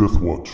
Death Watch.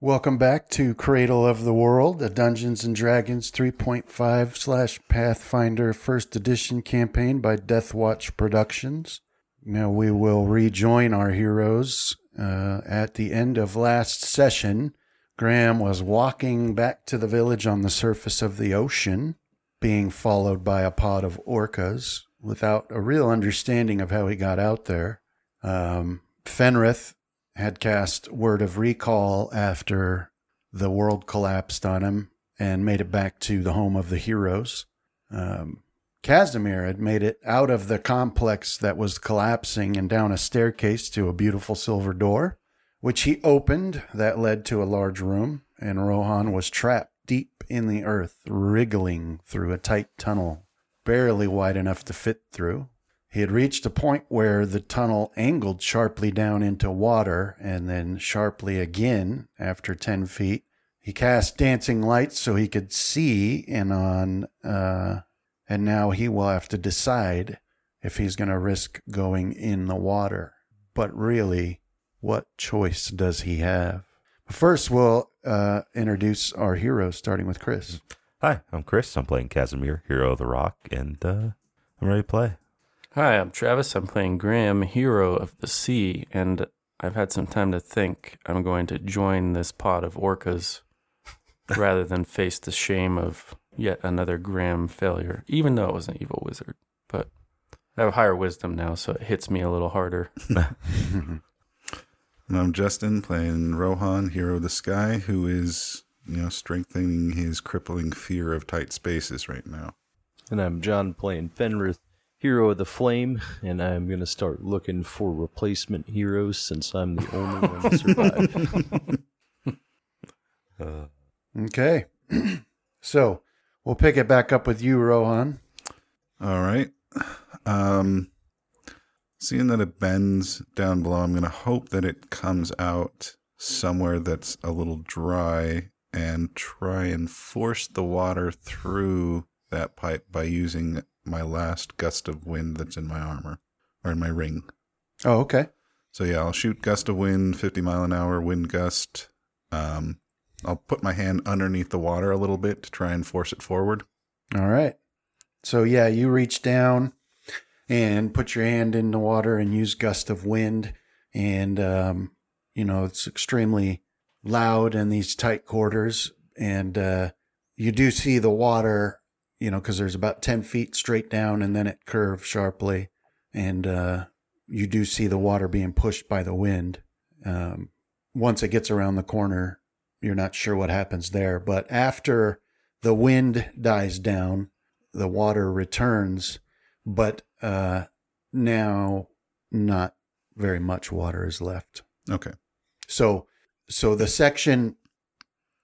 Welcome back to Cradle of the World, a Dungeons and Dragons 3.5 slash Pathfinder First Edition campaign by Death Watch Productions. Now we will rejoin our heroes uh, at the end of last session. Graham was walking back to the village on the surface of the ocean, being followed by a pod of orcas without a real understanding of how he got out there. Um, Fenrith had cast Word of Recall after the world collapsed on him and made it back to the home of the heroes. Um, Casimir had made it out of the complex that was collapsing and down a staircase to a beautiful silver door, which he opened that led to a large room, and Rohan was trapped deep in the earth, wriggling through a tight tunnel, barely wide enough to fit through. He had reached a point where the tunnel angled sharply down into water and then sharply again after 10 feet. He cast dancing lights so he could see and on, uh, and now he will have to decide if he's going to risk going in the water. But really, what choice does he have? First, we'll uh, introduce our heroes, starting with Chris. Hi, I'm Chris. I'm playing Casimir, Hero of the Rock, and uh, I'm ready to play. Hi, I'm Travis. I'm playing Graham, Hero of the Sea, and I've had some time to think. I'm going to join this pod of orcas rather than face the shame of yet another Graham failure, even though it was an evil wizard. But I have higher wisdom now, so it hits me a little harder. And I'm Justin playing Rohan, Hero of the Sky, who is, you know, strengthening his crippling fear of tight spaces right now. And I'm John playing Fenrith, Hero of the Flame, and I'm going to start looking for replacement heroes since I'm the only one to survive. Okay. so we'll pick it back up with you, Rohan. All right. Um, seeing that it bends down below, I'm going to hope that it comes out somewhere that's a little dry and try and force the water through that pipe by using my last gust of wind that's in my armor or in my ring. Oh, okay. So yeah, I'll shoot gust of wind, 50 mile an hour wind gust. Um, I'll put my hand underneath the water a little bit to try and force it forward. All right. So yeah, you reach down and put your hand in the water and use gust of wind, and um, you know it's extremely loud in these tight quarters, and uh, you do see the water, you know, because there's about ten feet straight down, and then it curves sharply, and uh, you do see the water being pushed by the wind. Um, once it gets around the corner, you're not sure what happens there, but after the wind dies down, the water returns, but uh, now not very much water is left. Okay. So, so the section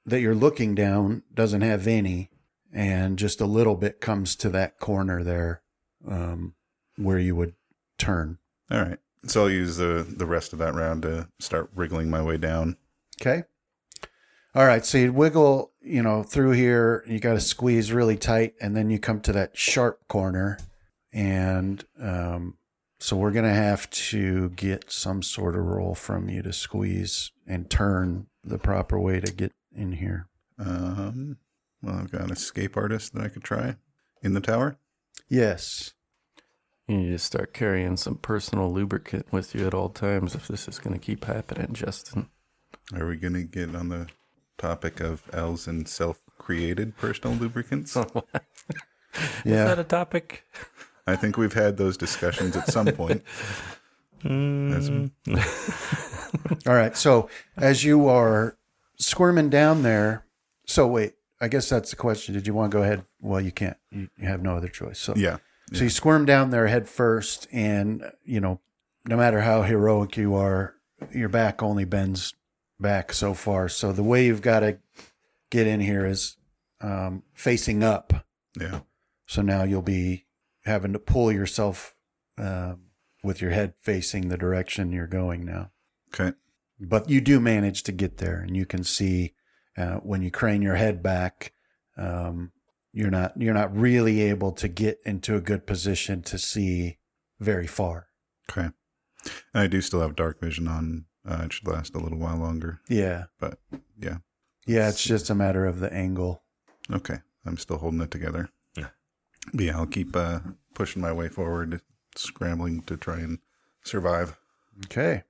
that you're looking down doesn't have any, and just a little bit comes to that corner there, um, where you would turn. All right. So I'll use the the rest of that round to start wriggling my way down. Okay. All right. So you wiggle, you know, through here. You got to squeeze really tight, and then you come to that sharp corner, and um, so we're gonna have to get some sort of roll from you to squeeze and turn the proper way to get in here. Um, well, I've got an escape artist that I could try in the tower. Yes. You need to start carrying some personal lubricant with you at all times if this is going to keep happening, Justin. Are we going to get on the topic of elves and self-created personal lubricants? yeah. Is that a topic? I think we've had those discussions at some point. That's- All right. So as you are squirming down there, so wait, I guess that's the question. Did you want to go ahead? Well, you can't. You, you have no other choice. So yeah. So you squirm down there head first, and you know, no matter how heroic you are, your back only bends back so far. So the way you've got to get in here is um, facing up. Yeah. So now you'll be having to pull yourself um, with your head facing the direction you're going now. Okay. But you do manage to get there, and you can see uh, when you crane your head back. Um, you're not you're not really able to get into a good position to see very far. Okay. And I do still have dark vision on. Uh, it should last a little while longer. Yeah. But yeah. Yeah, it's just a matter of the angle. Okay. I'm still holding it together. Yeah. But yeah, I'll keep uh, pushing my way forward, scrambling to try and survive. Okay.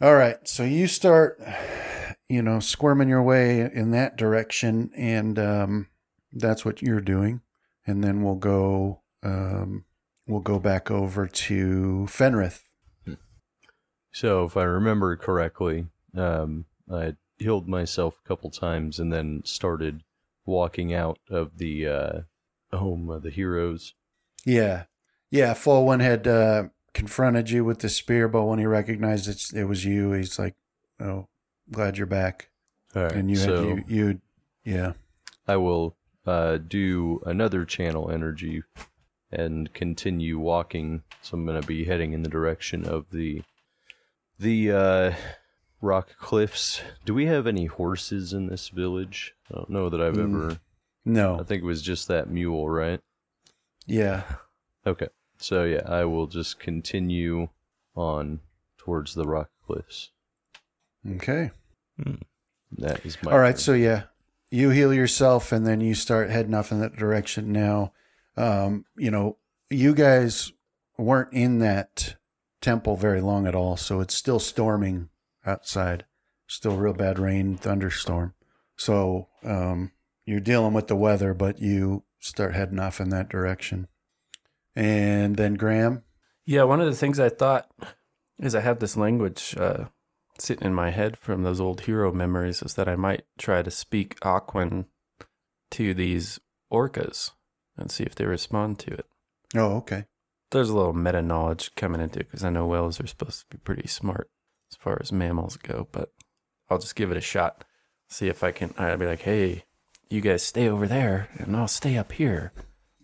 All right. So you start, you know, squirming your way in that direction, and um, that's what you're doing. And then we'll go, um, we'll go back over to Fenrith. So, if I remember correctly, um, I healed myself a couple times and then started walking out of the uh, home of the heroes. Yeah, yeah. Full one had uh, confronted you with the spear, but when he recognized it, it was you, he's like, "Oh, glad you're back." All right. And you, so had, you, you, yeah. I will uh, do another channel energy and continue walking. So I'm going to be heading in the direction of the the uh, rock cliffs. Do we have any horses in this village? I don't know that I've Mm. ever. I think it was just that mule, right? yeah. Okay. So yeah, I will just continue on towards the rock cliffs. Okay. That is my All right, turn. so yeah, you heal yourself, and then you start heading off in that direction. Now, um, you know, you guys weren't in that temple very long at all, so it's still storming outside. Still real bad rain, thunderstorm. So um, you're dealing with the weather, but you start heading off in that direction. And then Graham, Yeah, one of the things I thought is I have this language uh, sitting in my head from those old hero memories is that I might try to speak Aquan to these orcas and see if they respond to it. oh, okay, There's a little meta knowledge coming into it because I know whales are supposed to be pretty smart as far as mammals go, but I'll just give it a shot. See if I can. I'll be like, hey, you guys stay over there and I'll stay up here.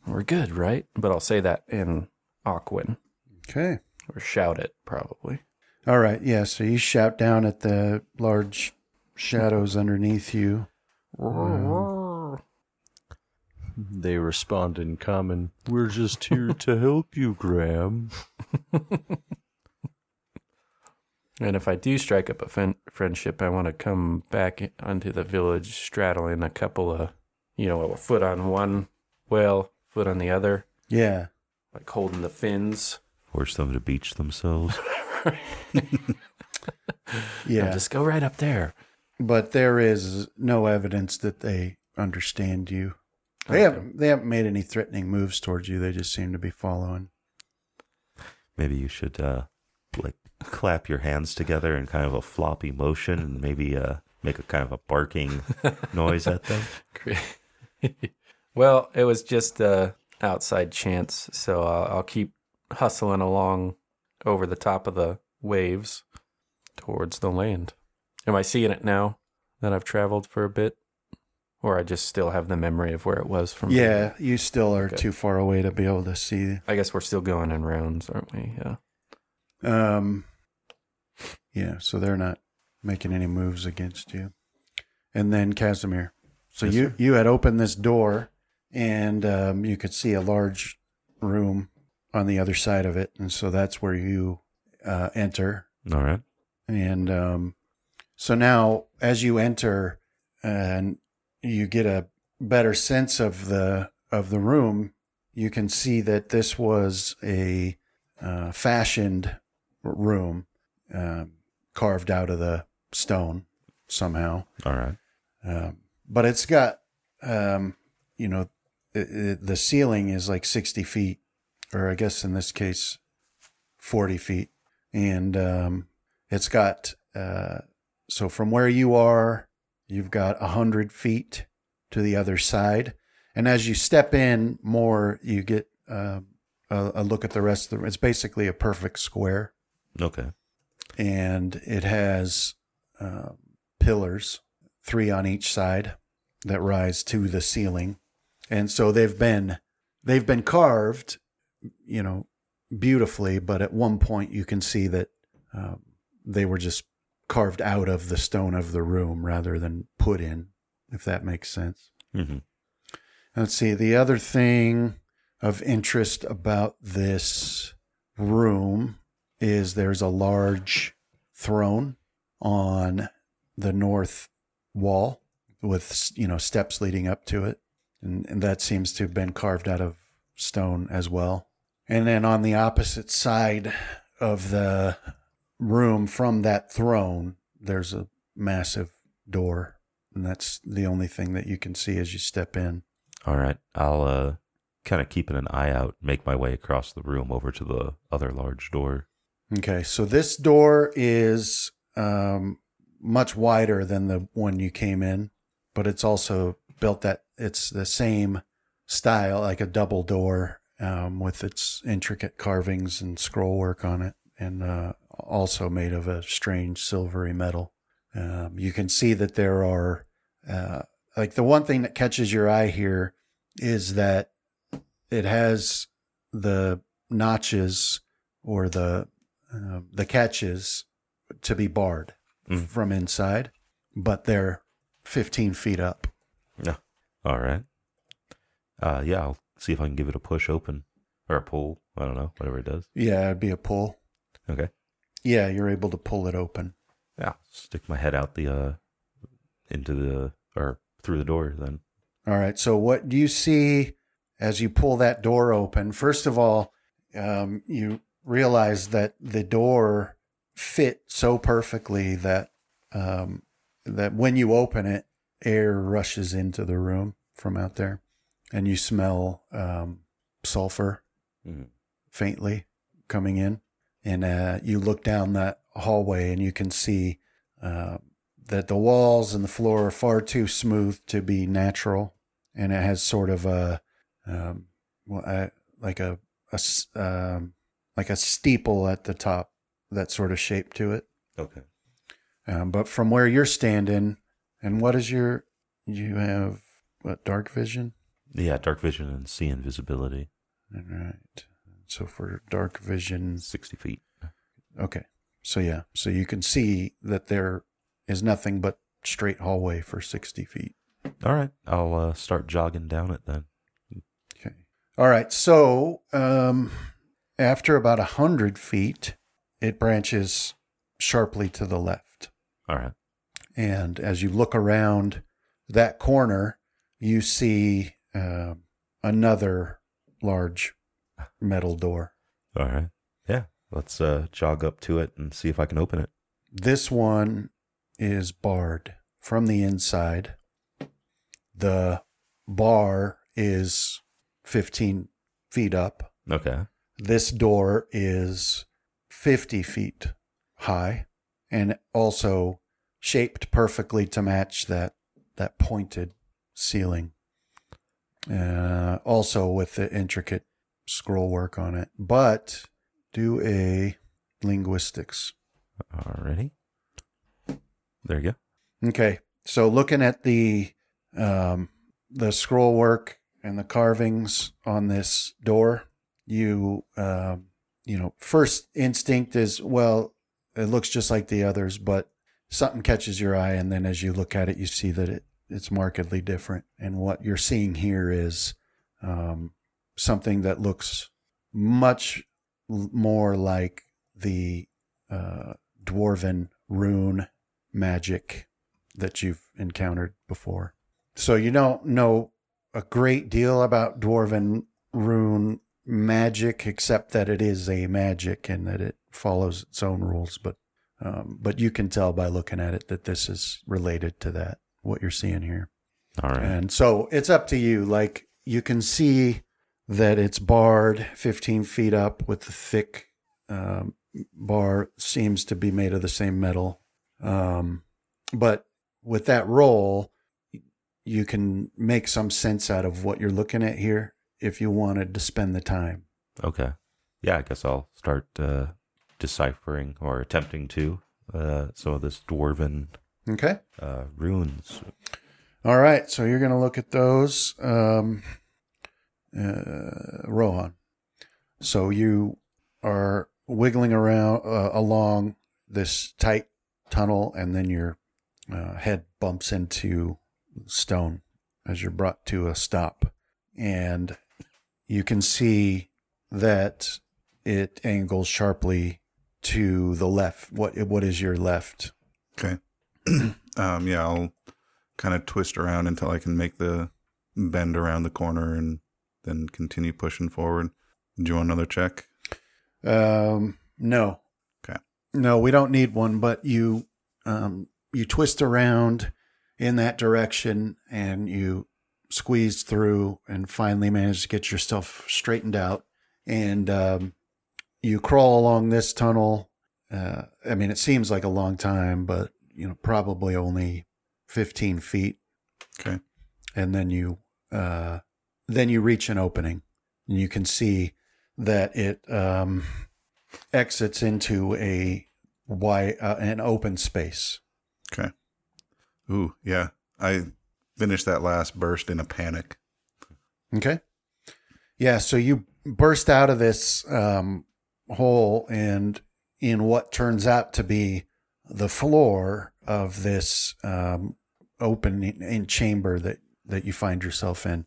We're good, right? But I'll say that in Aquan okay. or shout it probably. All right, yeah. So you shout down at the large shadows underneath you. Um, they respond in common. We're just here to help you, Graham. And if I do strike up a fen- friendship, I want to come back onto the village straddling a couple of, you know, a foot on one whale, foot on the other, Yeah. like holding the fins. Force them to beach themselves. Yeah. And just go right up there. but there is no evidence that they understand you. They haven't they haven't made any threatening moves towards you. They just seem to be following. Maybe you should uh, like clap your hands together in kind of a floppy motion and maybe uh, make a kind of a barking noise at them. well, it was just a outside chance, so I'll, I'll keep hustling along over the top of the waves towards the land. Am I seeing it now that I've traveled for a bit? Or I just still have the memory of where it was from. Yeah, you still are Okay. too far away to be able to see. I guess we're still going in rounds, aren't we? Yeah. Um Yeah, so they're not making any moves against you. And then Casimir. So Yes, you sir. you had opened this door and um, you could see a large room on the other side of it, and so that's where you uh, enter. All right. And um, so now, as you enter, and you get a better sense of the of the room, you can see that this was a uh, fashioned room, um, carved out of the stone somehow. All right. Um, but it's got, um, you know, it, it, the ceiling is like 60 feet, or I guess in this case, 40 feet. And um, it's got, uh, so from where you are, you've got 100 feet to the other side. And as you step in more, you get uh, a, a look at the rest of the room. It's basically a perfect square Okay. And it has uh, pillars, three on each side, that rise to the ceiling, and so they've been they've been carved, you know, beautifully. But at one point, you can see that um, they were just carved out of the stone of the room rather than put in, if that makes sense. hmm Let's see. The other thing of interest about this room is there's a large throne on the north wall with you know steps leading up to it and, and that seems to have been carved out of stone as well and then on the opposite side of the room from that throne there's a massive door and that's the only thing that you can see as you step in All right. I'll uh, kind of keeping an eye out, make my way across the room over to the other large door. Okay, so this door is um, much wider than the one you came in, but it's also built that it's the same style, like a double door um, with its intricate carvings and scroll work on it, and uh, also made of a strange silvery metal. Um, you can see that there are, uh, like, the one thing that catches your eye here is that it has the notches or the uh, the catches to be barred Mm. from inside, but they're 15 feet up. Yeah. All right. Uh, yeah, I'll see if I can give it a push open or a pull. I don't know, whatever it does. Yeah, it'd be a pull. Okay. Yeah, you're able to pull it open. Yeah, stick my head out the uh into the or through the door then. All right. So, what do you see as you pull that door open? First of all, um, you realize that the door fit so perfectly that um, that when you open it, air rushes into the room from out there, and you smell um, sulfur Mhm. faintly coming in. And uh, you look down that hallway, and you can see uh, that the walls and the floor are far too smooth to be natural, and it has sort of a um, well, uh, like a um, like a steeple at the top, that sort of shape to it. Okay. Um, but from where you're standing, and what is your you have what dark vision? Yeah, dark vision and see invisibility. All right. So for dark vision, Sixty feet. okay. So yeah, so you can see that there is nothing but straight hallway for sixty feet. All right. I'll uh, start jogging down it then. Okay. All right. So um, after about a hundred feet, it branches sharply to the left. All right. And as you look around that corner, you see uh, another large metal door. All right. Yeah. Let's uh, jog up to it and see if I can open it. This one is barred from the inside. The bar is 15 feet up. Okay. This door is 50 feet high and also shaped perfectly to match that, that pointed ceiling. Uh, also with the intricate scroll work on it. But do a linguistics. Alrighty. There you go. Okay. So looking at the um, the scroll work and the carvings on this door, you um, you know, first instinct is well, it looks just like the others, but something catches your eye, and then as you look at it, you see that it it's markedly different. And what you're seeing here is um, something that looks much more like the uh, dwarven rune magic that you've encountered before. So you don't know a great deal about dwarven rune magic, except that it is a magic and that it follows its own rules. But um, but you can tell by looking at it that this is related to that. What you're seeing here. All right. And so it's up to you. Like you can see that it's barred 15 feet up with the thick um, bar seems to be made of the same metal. Um, but with that roll, you can make some sense out of what you're looking at here if you wanted to spend the time. Okay. Yeah, I guess I'll start uh, deciphering or attempting to uh, some of this dwarven Okay. uh, runes. All right. So you're going to look at those. Um, uh, Rohan. So you are wiggling around uh, along this tight tunnel, and then your uh, head bumps into stone as you're brought to a stop. And you can see that it angles sharply to the left. What what is your left? Okay. um, yeah, I'll kind of twist around until I can make the bend around the corner and then continue pushing forward. Do you want another check? Um, no. Okay. No, we don't need one, but you um you twist around in that direction and you squeeze through and finally manage to get yourself straightened out and um you crawl along this tunnel. Uh I mean it seems like a long time, but you know, probably only 15 feet Okay. and then you uh, then you reach an opening and you can see that it um, exits into a wide uh, an open space Okay. Ooh, yeah. I finished that last burst in a panic. okay. Yeah so you burst out of this um, hole and in what turns out to be the floor of this um, open in chamber that that you find yourself in.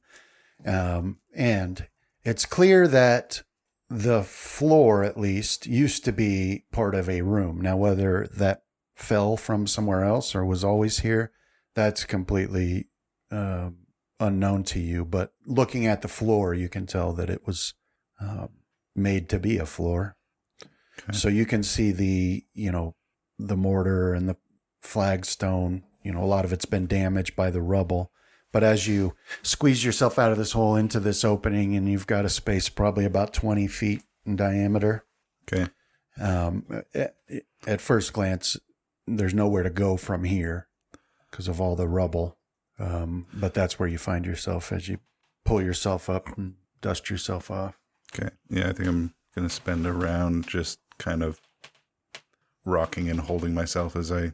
Um, and it's clear that the floor at least used to be part of a room. Now whether that fell from somewhere else or was always here that's completely um, unknown to you but looking at the floor you can tell that it was uh, made to be a floor Okay. so you can see the you know the mortar and the flagstone you know a lot of it's been damaged by the rubble but as you squeeze yourself out of this hole into this opening and you've got a space probably about 20 feet in diameter Okay. um, at, at first glance there's nowhere to go from here because of all the rubble um, but that's where you find yourself as you pull yourself up and dust yourself off Okay. Yeah, I think I'm going to spend a round just kind of rocking and holding myself as I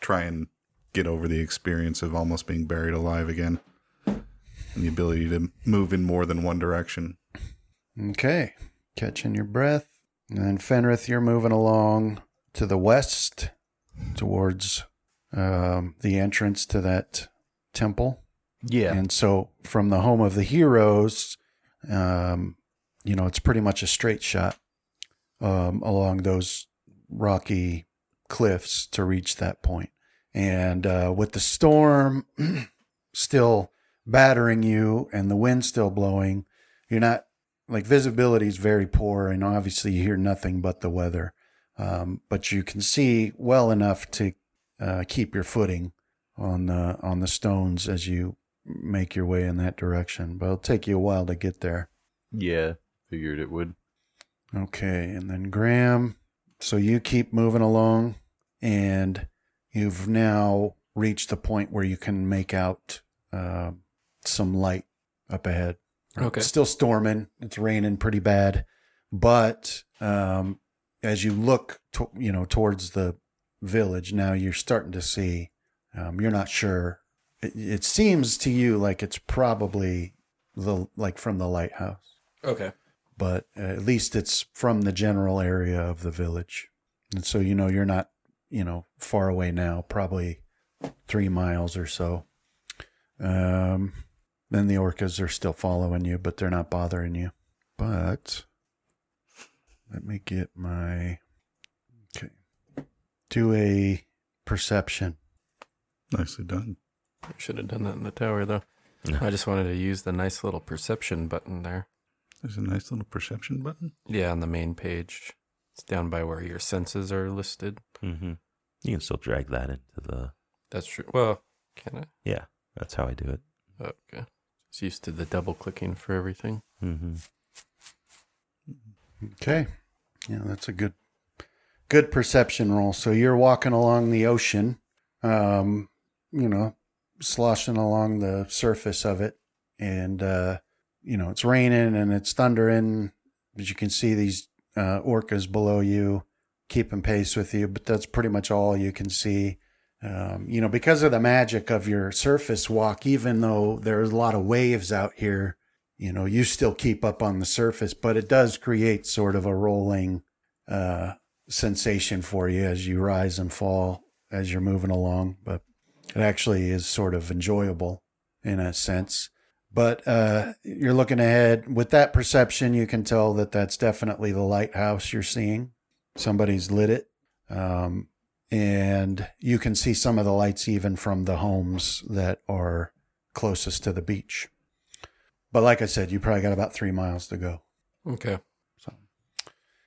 try and get over the experience of almost being buried alive again and the ability to move in more than one direction. Okay, catching your breath. And then Fenrith, you're moving along to the west towards um, the entrance to that temple. Yeah. And so from the home of the heroes, um, you know, it's pretty much a straight shot um, along those rocky cliffs to reach that point. And uh, with the storm still battering you and the wind still blowing, you're not like visibility is very poor, and obviously you hear nothing but the weather. Um, but you can see well enough to uh, keep your footing on the on the stones as you make your way in that direction. But it'll take you a while to get there. Yeah. Figured it would. Okay, and then Graham. So you keep moving along, and you've now reached the point where you can make out uh, some light up ahead. Okay. It's still storming. It's raining pretty bad, but um, as you look, to, you know, towards the village now, you're starting to see. Um, you're not sure. It, it seems to you like it's probably the like from the lighthouse Okay. but uh, at least it's from the general area of the village. And so, you know, you're not, you know, far away now, probably three miles or so. Um, then the orcas are still following you, but they're not bothering you. But let me get my, okay, do a perception. Nicely done. Should have done that in the tower, though. I just wanted to use the nice little perception button there. There's a nice little perception button. Yeah, on the main page. It's down by where your senses are listed. Mm-hmm. You can still drag that into the. That's true. Well, can I? Yeah, that's how I do it. Okay. Just used to the double clicking for everything. Mm-hmm. Okay. Yeah, that's a good good perception roll. So you're walking along the ocean, um, you know, sloshing along the surface of it and uh, you know, it's raining and it's thundering, but you can see these uh, orcas below you keeping pace with you, but that's pretty much all you can see. Um, you know, because of the magic of your surface walk, even though there's a lot of waves out here, you know, you still keep up on the surface, but it does create sort of a rolling uh, sensation for you as you rise and fall as you're moving along. But it actually is sort of enjoyable in a sense. But uh, you're looking ahead. With that perception, you can tell that that's definitely the lighthouse you're seeing. Somebody's lit it. Um, and you can see some of the lights even from the homes that are closest to the beach. But like I said, you probably got about three miles to go. Okay. So,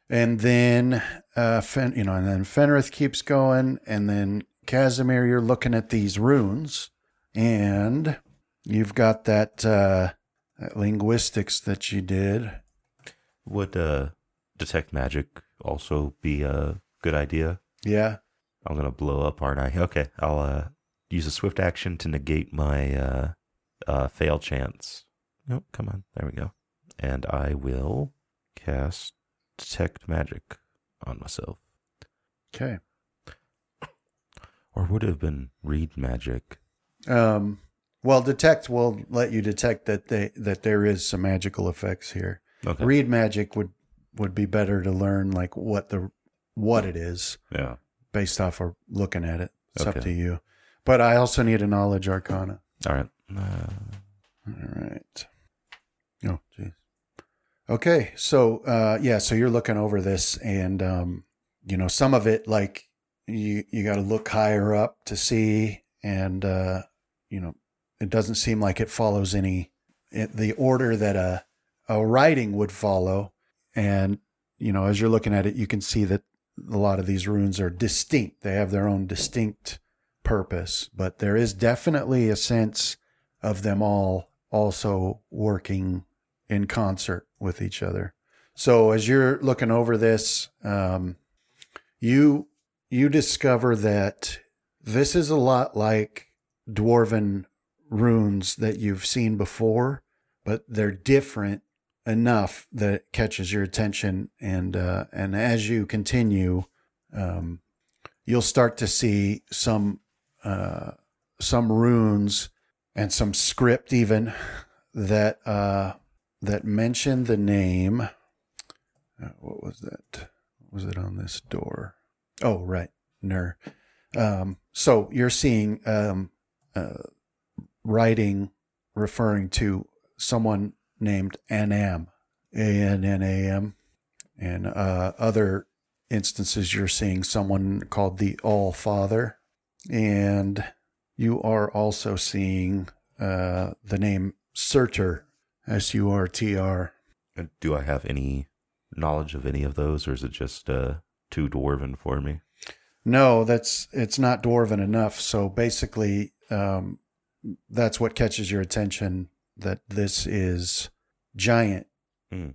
And then, uh, Fen, you know, and then Fenrith keeps going, and then Casimir, you're looking at these runes, and you've got that, uh, that linguistics that you did. Would uh, detect magic also be a good idea? Yeah. I'm gonna blow up, aren't I? Okay, I'll uh, use a swift action to negate my uh, uh, fail chance. Nope, come on, there we go. And I will cast detect magic on myself, Okay. Or would it have been read magic? Um, well, detect will let you detect that they that there is some magical effects here. Okay, Read magic would would be better to learn like what the what it is yeah, based off of looking at it. It's up to you. But I also need a knowledge arcana. all right. Uh, All right. Oh, geez. Okay, so uh, yeah, so you're looking over this, and um, you know some of it, like you you got to look higher up to see, and uh, you know it doesn't seem like it follows any it, the order that a a writing would follow, and you know as you're looking at it, you can see that a lot of these runes are distinct; they have their own distinct purpose, but there is definitely a sense of them all also working in concert with each other. So as you're looking over this, um, you you discover that this is a lot like dwarven runes that you've seen before, but they're different enough that it catches your attention. And uh, and as you continue, um, you'll start to see some uh, some runes and some script even that uh, that mention the name. Uh, what was that? What was it on this door? Oh, right, Ner. Um, so you're seeing um, uh, writing referring to someone named Annam, A N N A M, and uh, other instances you're seeing someone called the All Father, and you are also seeing uh, the name Surtur, S U R T R. do I have any knowledge of any of those, or is it just uh, too dwarven for me? No, that's it's not dwarven enough. So basically, um, that's what catches your attention. That this is giant Hmm.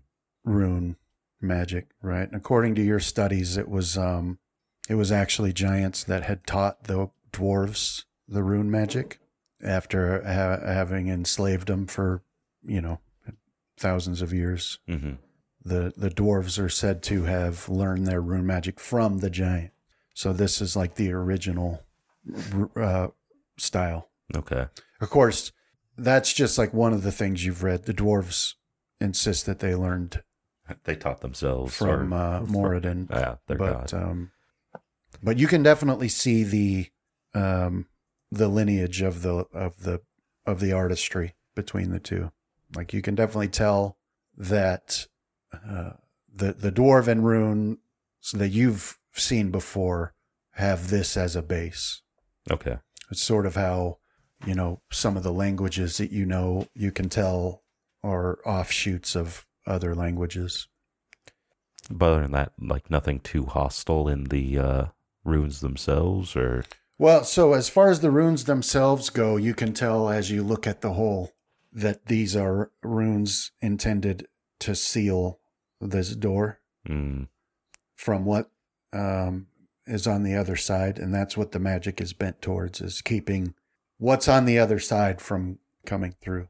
rune magic, right? According to your studies, it was um, it was actually giants that had taught the dwarves the rune magic after ha- having enslaved them for you know thousands of years. Mm-hmm. The the dwarves are said to have learned their rune magic from the giant. So this is like the original uh, style. Okay. Of course, that's just like one of the things you've read. The dwarves insist that they learned They taught themselves from or, uh, Moradin, yeah, their but god. um, but you can definitely see the um, the lineage of the of the of the artistry between the two. Like you can definitely tell that uh, the the dwarven runes that you've seen before have this as a base. okay. It's sort of how you know some of the languages that you know you can tell are offshoots of other languages. But other than that, like nothing too hostile in the uh, runes themselves, or Well, so as far as the runes themselves go, you can tell as you look at the whole that these are runes intended to seal this door mm, from what um, is on the other side, and that's what the magic is bent towards: is keeping what's on the other side from coming through.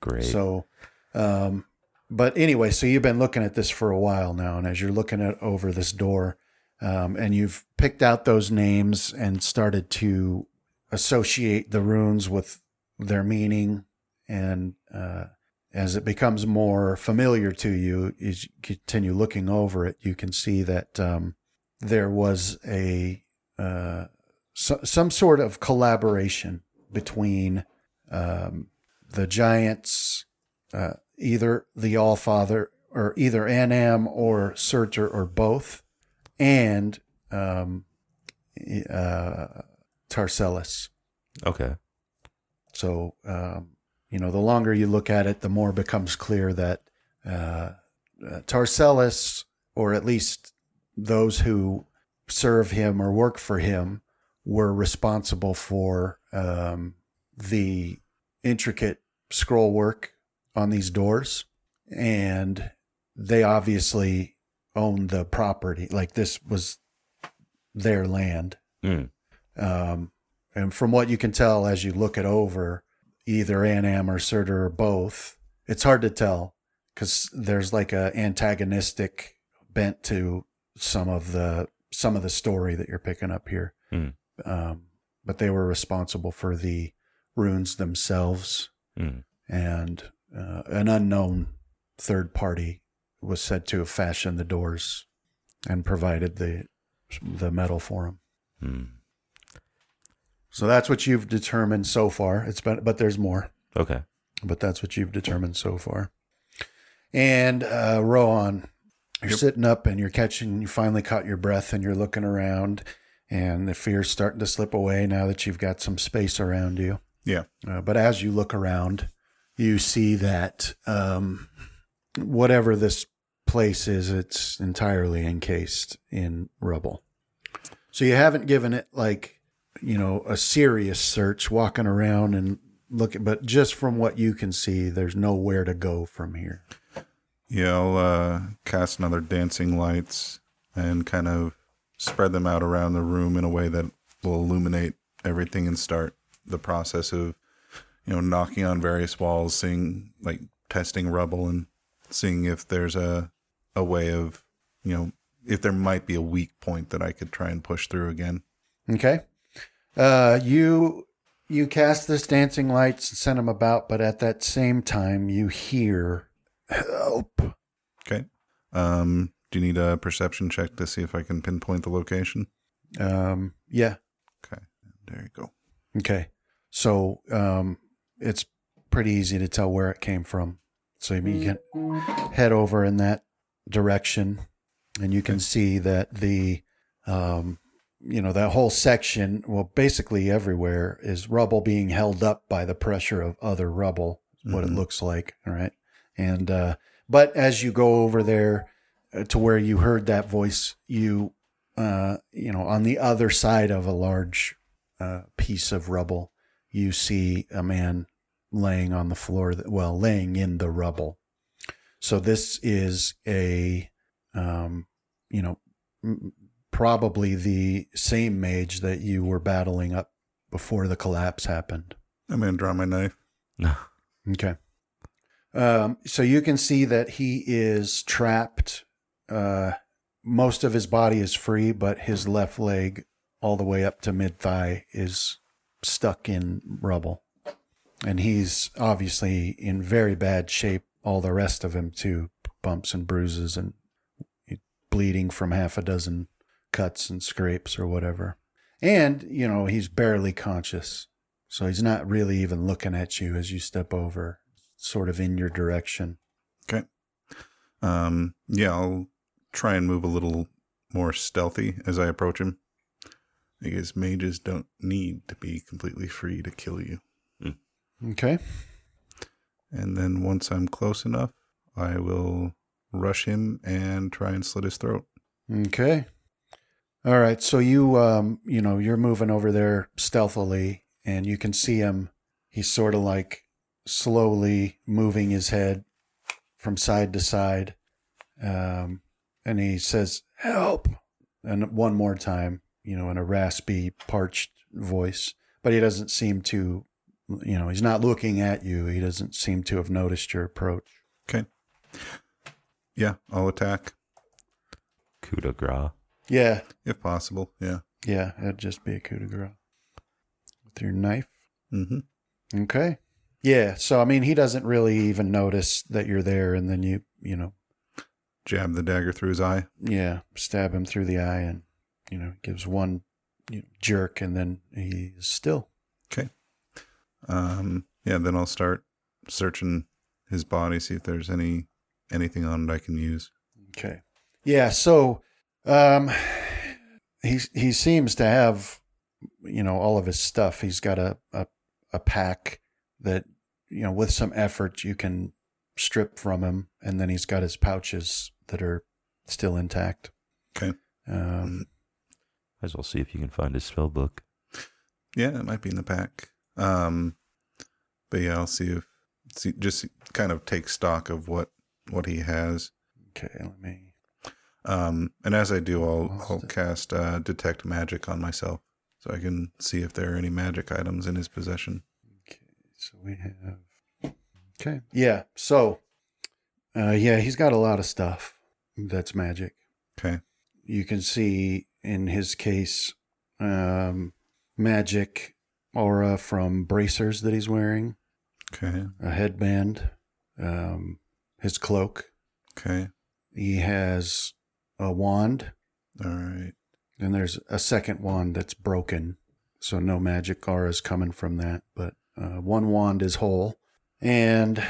great. So, um, but anyway, so you've been looking at this for a while now, and as you're looking at over this door, um, and you've picked out those names and started to associate the runes with their meaning, and uh, as it becomes more familiar to you, as you continue looking over it, you can see that um, there was a uh, so, some sort of collaboration between um, the giants, uh, either the All Father or either Annam or Surtur or both, and um, uh, Tarcellus. Okay. So, um, you know, the longer you look at it, the more becomes clear that uh, uh, Tarcellus, or at least those who serve him or work for him, were responsible for um, the intricate scroll work on these doors. And they obviously owned the property. Like this was their land. Mm. Um, and from what you can tell as you look it over, either Annam or Surtur or both, it's hard to tell because there's like a antagonistic bent to some of the some of the story that you're picking up here. Hmm. Um, but they were responsible for the runes themselves, Mm. and uh, an unknown third party was said to have fashioned the doors and provided the the metal for them. Mm. So that's what you've determined so far. It's been, but there's more. Okay. But that's what you've determined so far. And uh, Rohan, you're sitting up and you're catching. You finally caught your breath and you're looking around, and the fear's starting to slip away now that you've got some space around you. Yeah. Uh, but as you look around, you see that um, whatever this place is, it's entirely encased in rubble. So you haven't given it like, you know, a serious search, walking around and looking, but just from what you can see, there's nowhere to go from here. Yeah, I'll uh, cast another dancing lights and kind of spread them out around the room in a way that will illuminate everything and start the process of, you know, knocking on various walls, seeing like testing rubble and seeing if there's a a way of, you know, if there might be a weak point that I could try and push through again. Okay. Uh, you you cast this dancing lights and send them about, but at that same time, you hear help. Okay. Um, do you need a perception check to see if I can pinpoint the location? Um, yeah. Okay. There you go. Okay. So um, it's pretty easy to tell where it came from. So you can head over in that direction, and you can Okay. see that the, um, you know, that whole section, well, basically everywhere is rubble being held up by the pressure of other rubble. What it Mhm. looks like, all right. And uh, but as you go over there uh, to where you heard that voice, you, uh, you know, on the other side of a large uh, piece of rubble, you see a man laying on the floor, that, well, laying in the rubble. So this is a, um, you know, m- probably the same mage that you were battling up before the collapse happened. I'm gonna draw my knife. No. Okay. Um, so you can see that he is trapped. Uh, most of his body is free, but his left leg, all the way up to mid thigh, is stuck in rubble. And he's obviously in very bad shape. All the rest of him, too bumps and bruises and bleeding from half a dozen cuts and scrapes or whatever. And, you know, he's barely conscious. So he's not really even looking at you as you step over, sort of in your direction. Okay. Um, yeah, I'll try and move a little more stealthy as I approach him. Because mages don't need to be completely free to kill you. Okay. And then once I'm close enough, I will rush him and try and slit his throat. Okay. All right. So you, um, you know, you're moving over there stealthily, and you can see him. He's sort of like slowly moving his head from side to side, um, and he says, "Help!" And one more time, you know, in a raspy, parched voice. But he doesn't seem to, you know, he's not looking at you. He doesn't seem to have noticed your approach. Okay. Yeah, I'll attack Coup de grace. Yeah, if possible. Yeah. yeah, it'd just be a coup de grace with your knife. Mm-hmm. Okay. Yeah. So I mean, he doesn't really even notice that you're there, and then you, you know, Jab the dagger through his eye. yeah, stab him through the eye, and you know, gives one you know, jerk, and then he's still. Okay. Um, yeah, then I'll start searching his body, see if there's any anything on it I can use. Okay. Yeah. So, um, he he seems to have, you know, all of his stuff. He's got a a, a pack that you know, with some effort, you can strip from him, and then he's got his pouches that are still intact. Okay. Um, Might as well see if you can find his spell book. Yeah, it might be in the pack. Um, but yeah, I'll see if see just kind of take stock of what what he has. okay. Let me. Um, and as I do, I'll I'll cast uh, detect magic on myself, so I can see if there are any magic items in his possession. Okay. So we have. Okay. Yeah. So, uh, yeah, he's got a lot of stuff that's magic. Okay. you can see in his case um, magic aura from bracers that he's wearing, Okay. a headband, um, his cloak. Okay. He has a wand, All right. and there's a second wand that's broken, so no magic aura is coming from that. But uh, one wand is whole, and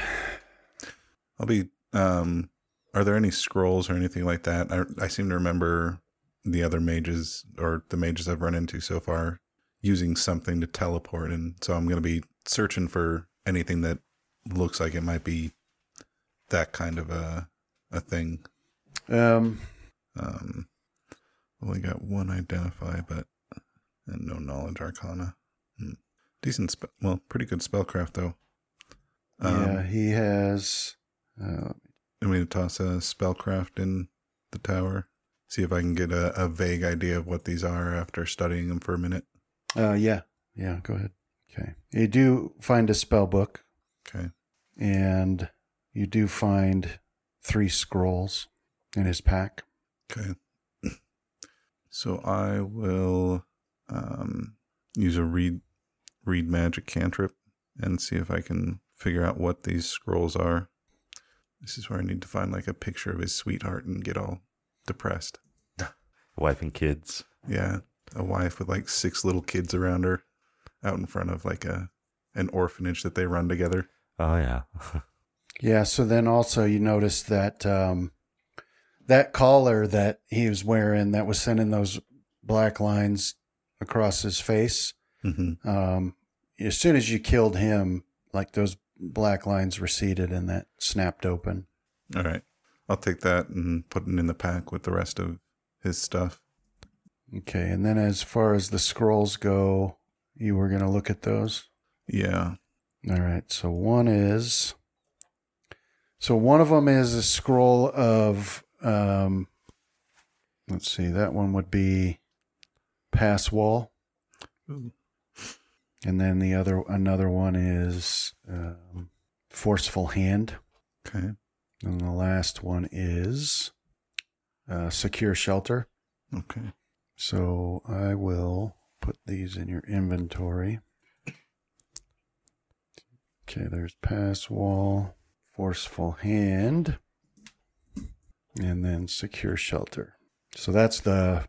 I'll be. Um, are there any scrolls or anything like that? I, I seem to remember the other mages or the mages I've run into so far using something to teleport, and so I'm going to be searching for anything that looks like it might be that kind of a a thing. um, Um, only got one identify, but and no knowledge arcana. Hmm. Decent, spe- well, pretty good spellcraft though. Um, yeah, he has. Uh, I'm going to toss a spellcraft in the tower. See if I can get a, a vague idea of what these are after studying them for a minute. uh, yeah, yeah. Go ahead. Okay, you do find a spell book. Okay. and you do find three scrolls in his pack. Okay. So I will um, use a read read magic cantrip and see if I can figure out what these scrolls are. This is where I need to find like a picture of his sweetheart and get all depressed. Wife and kids. Yeah, a wife with like six little kids around her, out in front of like a an orphanage that they run together. Oh yeah. Yeah. So then also you notice that um, that collar that he was wearing that was sending those black lines across his face. hmm Um, as soon as you killed him, like those black lines receded and that snapped open. All right, I'll take that and put it in the pack with the rest of his stuff. Okay. And then as far as the scrolls go, you were going to look at those. Yeah. All right. So one is. So one of them is a scroll of. Um, let's see. That one would be pass wall, Ooh. and then the other another one is um, forceful hand, Okay. and the last one is uh, secure shelter. Okay. So I will put these in your inventory. Okay, there's pass wall, forceful hand, and then secure shelter. So that's the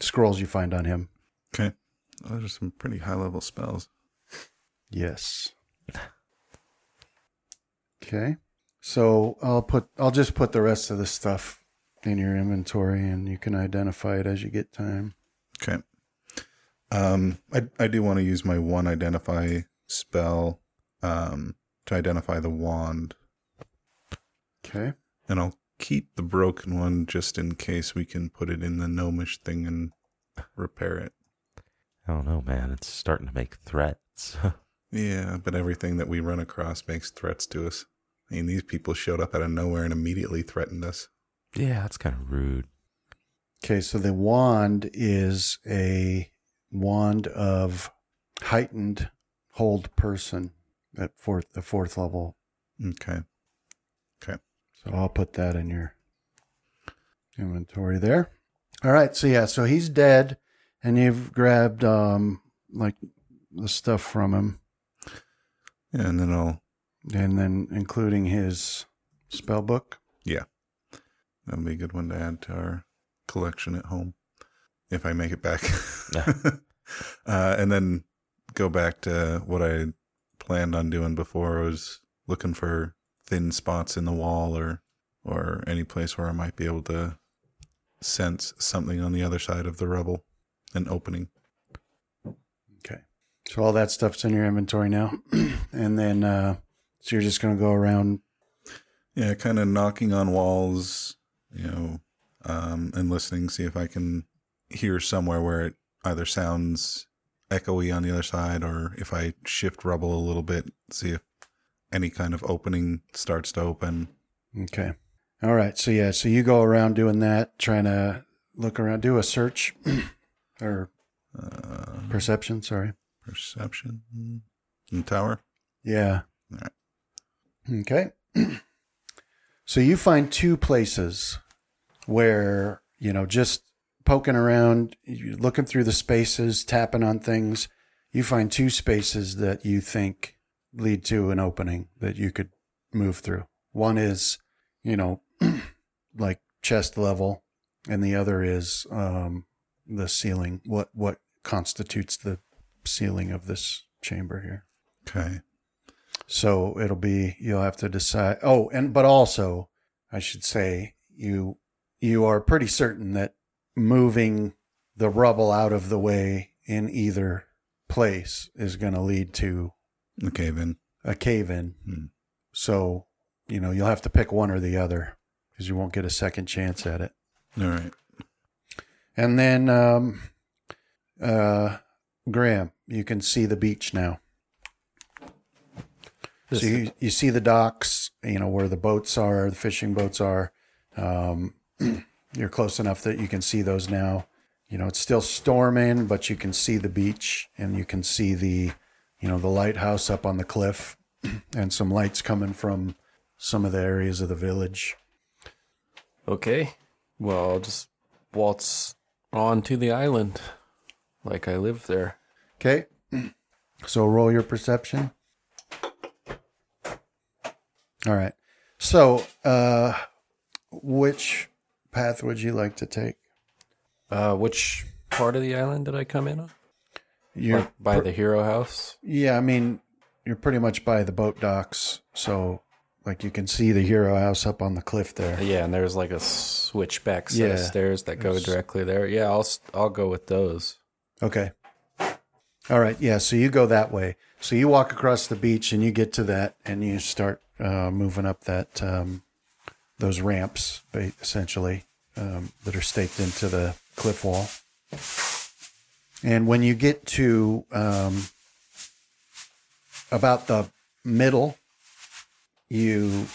scrolls you find on him. Okay. Those are some pretty high level spells. Yes. Okay. So I'll put I'll just put the rest of the stuff in your inventory and you can identify it as you get time. Okay. Um, I I do want to use my one identify spell um to identify the wand, Okay. and I'll keep the broken one just in case we can put it in the gnomish thing and repair it. I don't know, man. It's starting to make threats. Yeah, but everything that we run across makes threats to us. I mean, these people showed up out of nowhere and immediately threatened us. yeah, that's kind of rude. Okay, so the wand is a wand of heightened hold person at fourth the fourth level. Okay. Okay. So I'll put that in your inventory there. All right, so yeah, so he's dead and you've grabbed um like the stuff from him Yeah, and then I'll and then including his spell book. Yeah. that'll be a good one to add to our collection at home if I make it back. uh, and then go back to what I planned on doing before I was looking for thin spots in the wall or or any place where I might be able to sense something on the other side of the rubble, an opening. Okay. So all that stuff's in your inventory now. and then uh so you're just gonna go around Yeah, kind of knocking on walls, you know, um, and listening, see if I can hear somewhere where it either sounds echoey on the other side or if I shift rubble a little bit, see if any kind of opening starts to open. Okay. All right. So yeah, so you go around doing that, trying to look around, do a search or Uh, perception, sorry. perception in the tower. Yeah. All right. Okay. so you find two places where, you know, just poking around, looking through the spaces, tapping on things, you find two spaces that you think lead to an opening that you could move through. One is, you know, like chest level, and the other is um, the ceiling. What what constitutes the ceiling of this chamber here? Okay. So it'll be you'll have to decide. Oh, and but also I should say you you are pretty certain that moving the rubble out of the way in either place is going to lead to The cave in. a cave in. Hmm. So, you know, you'll have to pick one or the other because you won't get a second chance at it. All right. And then um uh Graham, you can see the beach now. So you, you see the docks, you know, where the boats are, the fishing boats are. Um, you're close enough that you can see those now. You know, it's still storming, but you can see the beach and you can see the, you know, the lighthouse up on the cliff and some lights coming from some of the areas of the village. Okay. Well, I'll just waltz on to the island like I live there. Okay. So roll your perception. All right. So, uh, which path would you like to take? Uh, which part of the island did I come in on? You're Like by the hero house? yeah. I mean, you're pretty much by the boat docks, so like you can see the hero house up on the cliff there. Yeah, and there's like a switchback set of stairs that go directly there. Yeah, I'll I'll go with those. Okay. All right. Yeah. So you go that way. So you walk across the beach and you get to that and you start uh, moving up that um, those ramps, essentially, um, that are staked into the cliff wall. And when you get to um, about the middle, you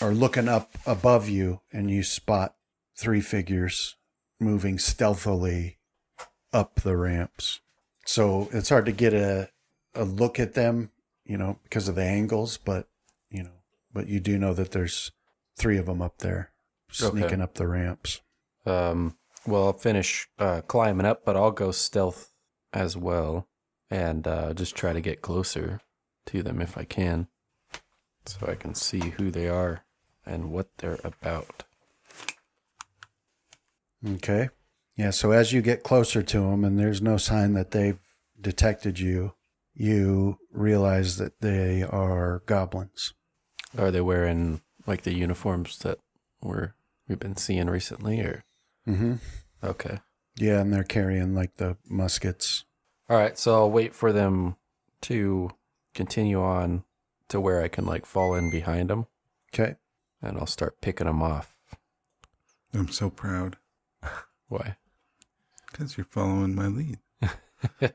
are looking up above you and you spot three figures moving stealthily up the ramps. So it's hard to get a, a look at them, you know, because of the angles, but, you know, but you do know that there's three of them up there sneaking Okay. up the ramps. Um, well, I'll finish uh, climbing up, but I'll go stealth as well and uh, just try to get closer to them if I can so I can see who they are and what they're about. Okay. Yeah. So as you get closer to them and there's no sign that they've detected you, you realize that they are goblins. Are they wearing like the uniforms that we're, we've been seeing recently or? Mm-hmm. Okay. Yeah. And they're carrying like the muskets. All right, so I'll wait for them to continue on to where I can like fall in behind them, Okay. and I'll start picking them off. I'm so proud Why? because you're following my lead.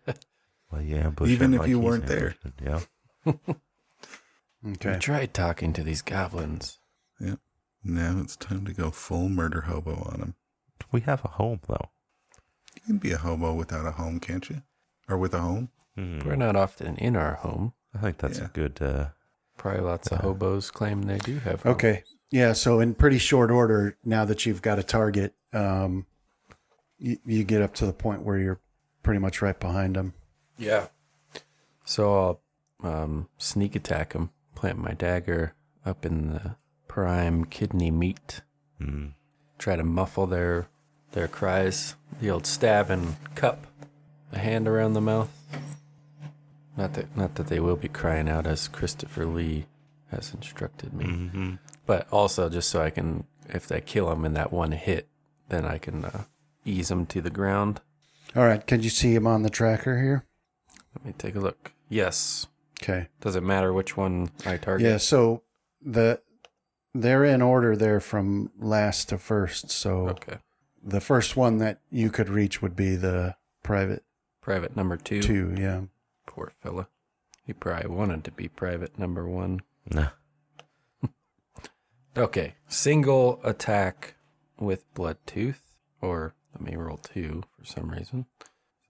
Well, you ambush Even if like you weren't there. Yeah. Okay. I tried talking to these goblins. Yep. Now it's time to go full murder hobo on him. We have a home though. You can be a hobo without a home, can't you? Or with a home? Hmm. We're not often in our home. I think that's Yeah. a good. Uh, Probably lots of hobos claim they do have. Okay. Yeah. So in pretty short order, now that you've got a target, um, you, you get up to the point where you're pretty much right behind them. Yeah. So I'll um, sneak attack them, plant my dagger up in the prime kidney meat, hmm. try to muffle their their cries. The old stab and cup, a hand around the mouth. Not that not that they will be crying out as Christopher Lee has instructed me, Mm-hmm. but also just so I can, if they kill him in that one hit, then I can uh, ease him to the ground. All right. Can you see him on the tracker here? Let me take a look. Yes. Okay. Does it matter which one I target? Yeah. So the they're in order there from last to first. So Okay. The first one that you could reach would be the private Private number two. two. Yeah. Poor fella. He probably wanted to be private number one. Nah. Okay. Single attack with Bloodtooth, or let me roll two for some reason.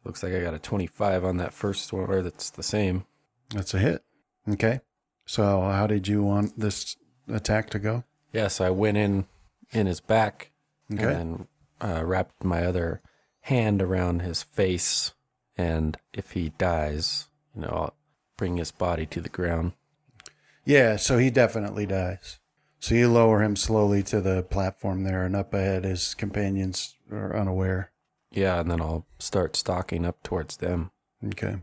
Looks like I got a 25 on that first one, or that's the same. That's a hit. Okay. So how did you want this attack to go? Yes, I went in in his back Okay. and then uh, wrapped my other hand around his face. And if he dies, you know, I'll bring his body to the ground. Yeah, so he definitely dies. So you lower him slowly to the platform there, and up ahead, his companions are unaware. Yeah, and then I'll start stalking up towards them. Okay.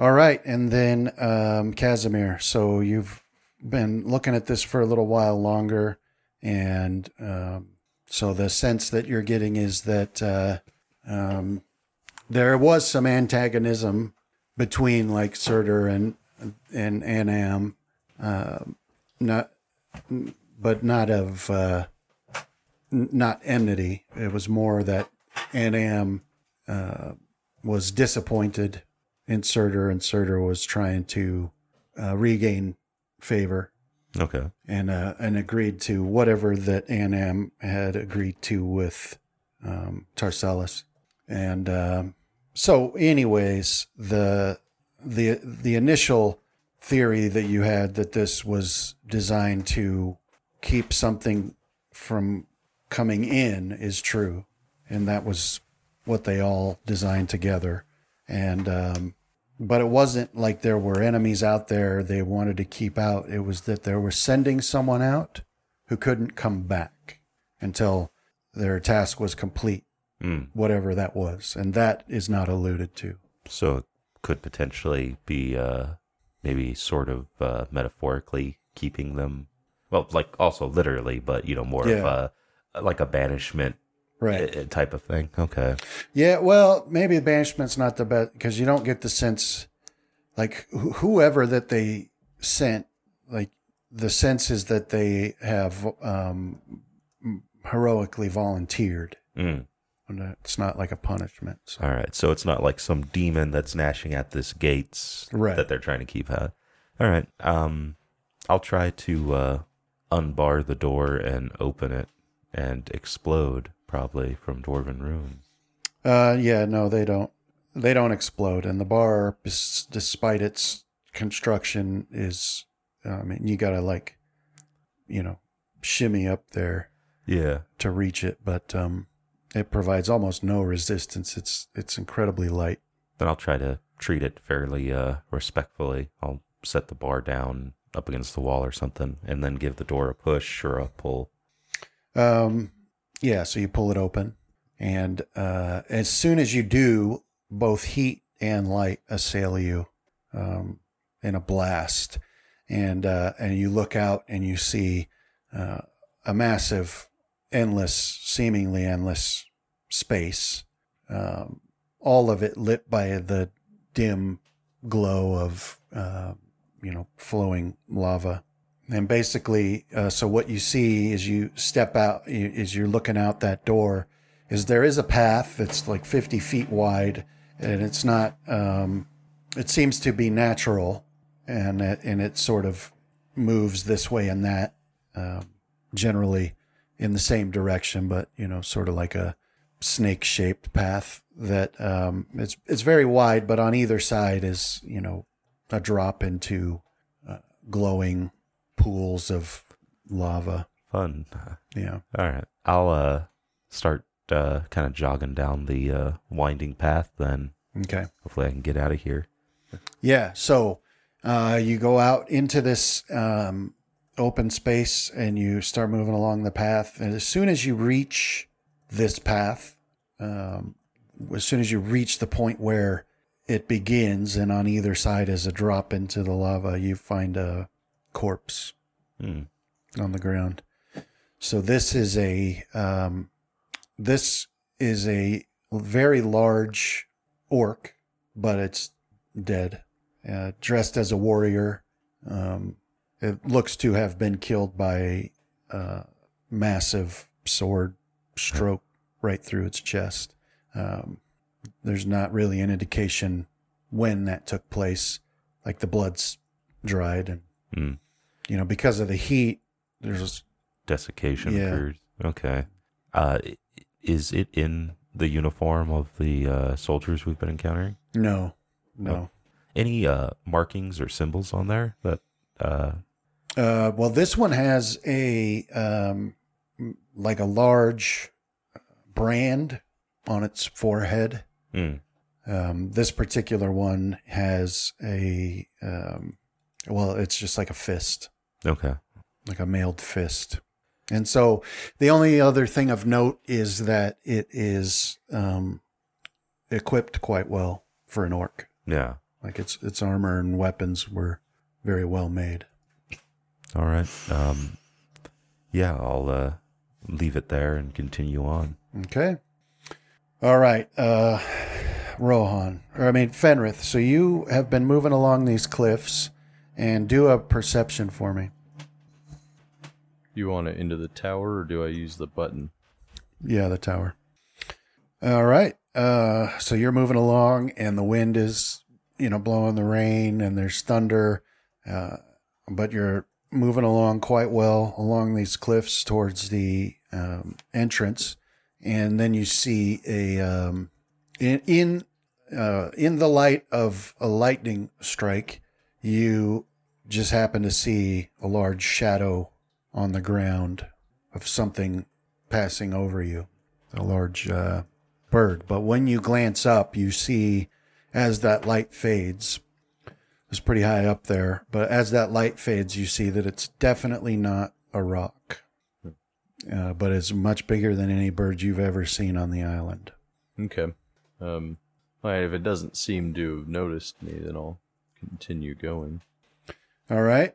All right, and then um, Casimir. So you've been looking at this for a little while longer, and um, so the sense that you're getting is that uh, um, there was some antagonism between like Surtur and and Annam, uh, not but not of uh, not enmity. It was more that Annam uh, was disappointed in Surtur, and Surtur was trying to uh, regain favor Okay. and uh, and agreed to whatever that Annam had agreed to with um, Tarcellus, and um, so, anyways, the the the initial theory that you had that this was designed to keep something from coming in is true, and that was what they all designed together, and um, but it wasn't like there were enemies out there they wanted to keep out. It was that they were sending someone out who couldn't come back until their task was complete, Mm. whatever that was. And that is not alluded to. So it could potentially be uh, maybe sort of uh, metaphorically keeping them, well, like also literally, but you know, more of Yeah. a like a banishment Right. type of thing. Okay. Yeah, well, maybe banishment's not the best because you don't get the sense, like wh- whoever that they sent, like the sense is that they have um, heroically volunteered. Mm. It's not like a punishment. So. All right. So it's not like some demon that's gnashing at this gates Right. that they're trying to keep out. All right. Um, I'll try to uh, unbar the door and open it and explode probably from dwarven runes. Uh, yeah, no, they don't. They don't explode, and the bar, despite its construction, is. I mean, you gotta like, you know, shimmy up there Yeah. to reach it, but um, it provides almost no resistance. It's it's incredibly light. Then I'll try to treat it fairly uh, respectfully. I'll set the bar down up against the wall or something, and then give the door a push or a pull. Um, yeah, so you pull it open, and uh, as soon as you do, both heat and light assail you um, in a blast, and uh, and you look out and you see uh, a massive, endless, seemingly endless space, um, all of it lit by the dim glow of uh, you know flowing lava. And basically, uh, so what you see is you step out, is you're looking out that door, is there is a path that's like 50 feet wide, and it's not, um, it seems to be natural, and it, and it sort of moves this way and that, um, generally in the same direction, but you know, sort of like a snake shaped path that um, it's it's very wide, but on either side is you know a drop into uh, glowing pools of lava. Fun. Yeah. All right. I'll uh, start uh, kind of jogging down the uh, winding path then. Okay. Hopefully I can get out of here. Yeah. So uh, you go out into this um, open space and you start moving along the path. And as soon as you reach this path, um, as soon as you reach the point where it begins, and on either side is a drop into the lava. You find a corpse Hmm. on the ground. So this is a um, this is a very large orc, but it's dead, uh, dressed as a warrior. Um, it looks to have been killed by a uh, massive sword stroke right through its chest. Um, there's not really an indication when that took place, like the blood's dried and Hmm. You know because of the heat. There's a Desiccation Yeah. occurs. Okay. Uh, is it in the uniform of the uh, soldiers we've been encountering? no, no. Any uh, markings or symbols on there that? Uh, Uh, well, this one has a um, like a large brand on its forehead. hmm. Um, this particular one has a um, well, it's just like a fist, Okay. like a mailed fist. And so, the only other thing of note is that it is um, equipped quite well for an orc. Yeah. Like its its armor and weapons were very well made. All right. Um, yeah, I'll uh, leave it there and continue on. Okay. All right. Uh Rohan. Or I mean Fenrith. So you have been moving along these cliffs and do a perception for me. You want it into the tower, or do I use the button? Yeah, the tower. All right. Uh so you're moving along and the wind is, you know, blowing the rain and there's thunder. Uh but you're moving along quite well along these cliffs towards the um, entrance, and then you see a um, in in uh, in the light of a lightning strike, you just happen to see a large shadow on the ground of something passing over you, a large uh, bird. But when you glance up, you see as that light fades, it's pretty high up there, but as that light fades, you see that it's definitely not a roc, uh, but it's much bigger than any bird you've ever seen on the island. Okay. Um, all right. If it doesn't seem to have noticed me, then I'll continue going. All right.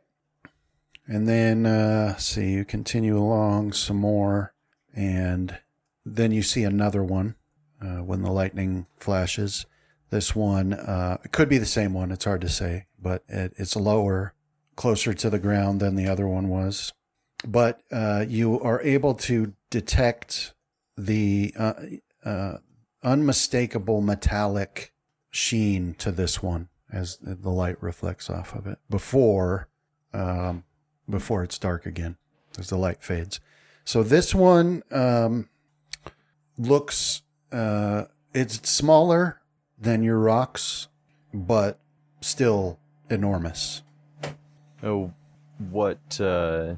And then, uh, see, you continue along some more, and then you see another one uh, when the lightning flashes. This one, uh, it could be the same one. It's hard to say, but it, it's lower, closer to the ground than the other one was. But uh, you are able to detect the uh, uh, unmistakable metallic sheen to this one as the light reflects off of it before um, before it's dark again as the light fades. So this one um, looks uh, it's smaller than your rocs, but still enormous. Oh, what? Uh,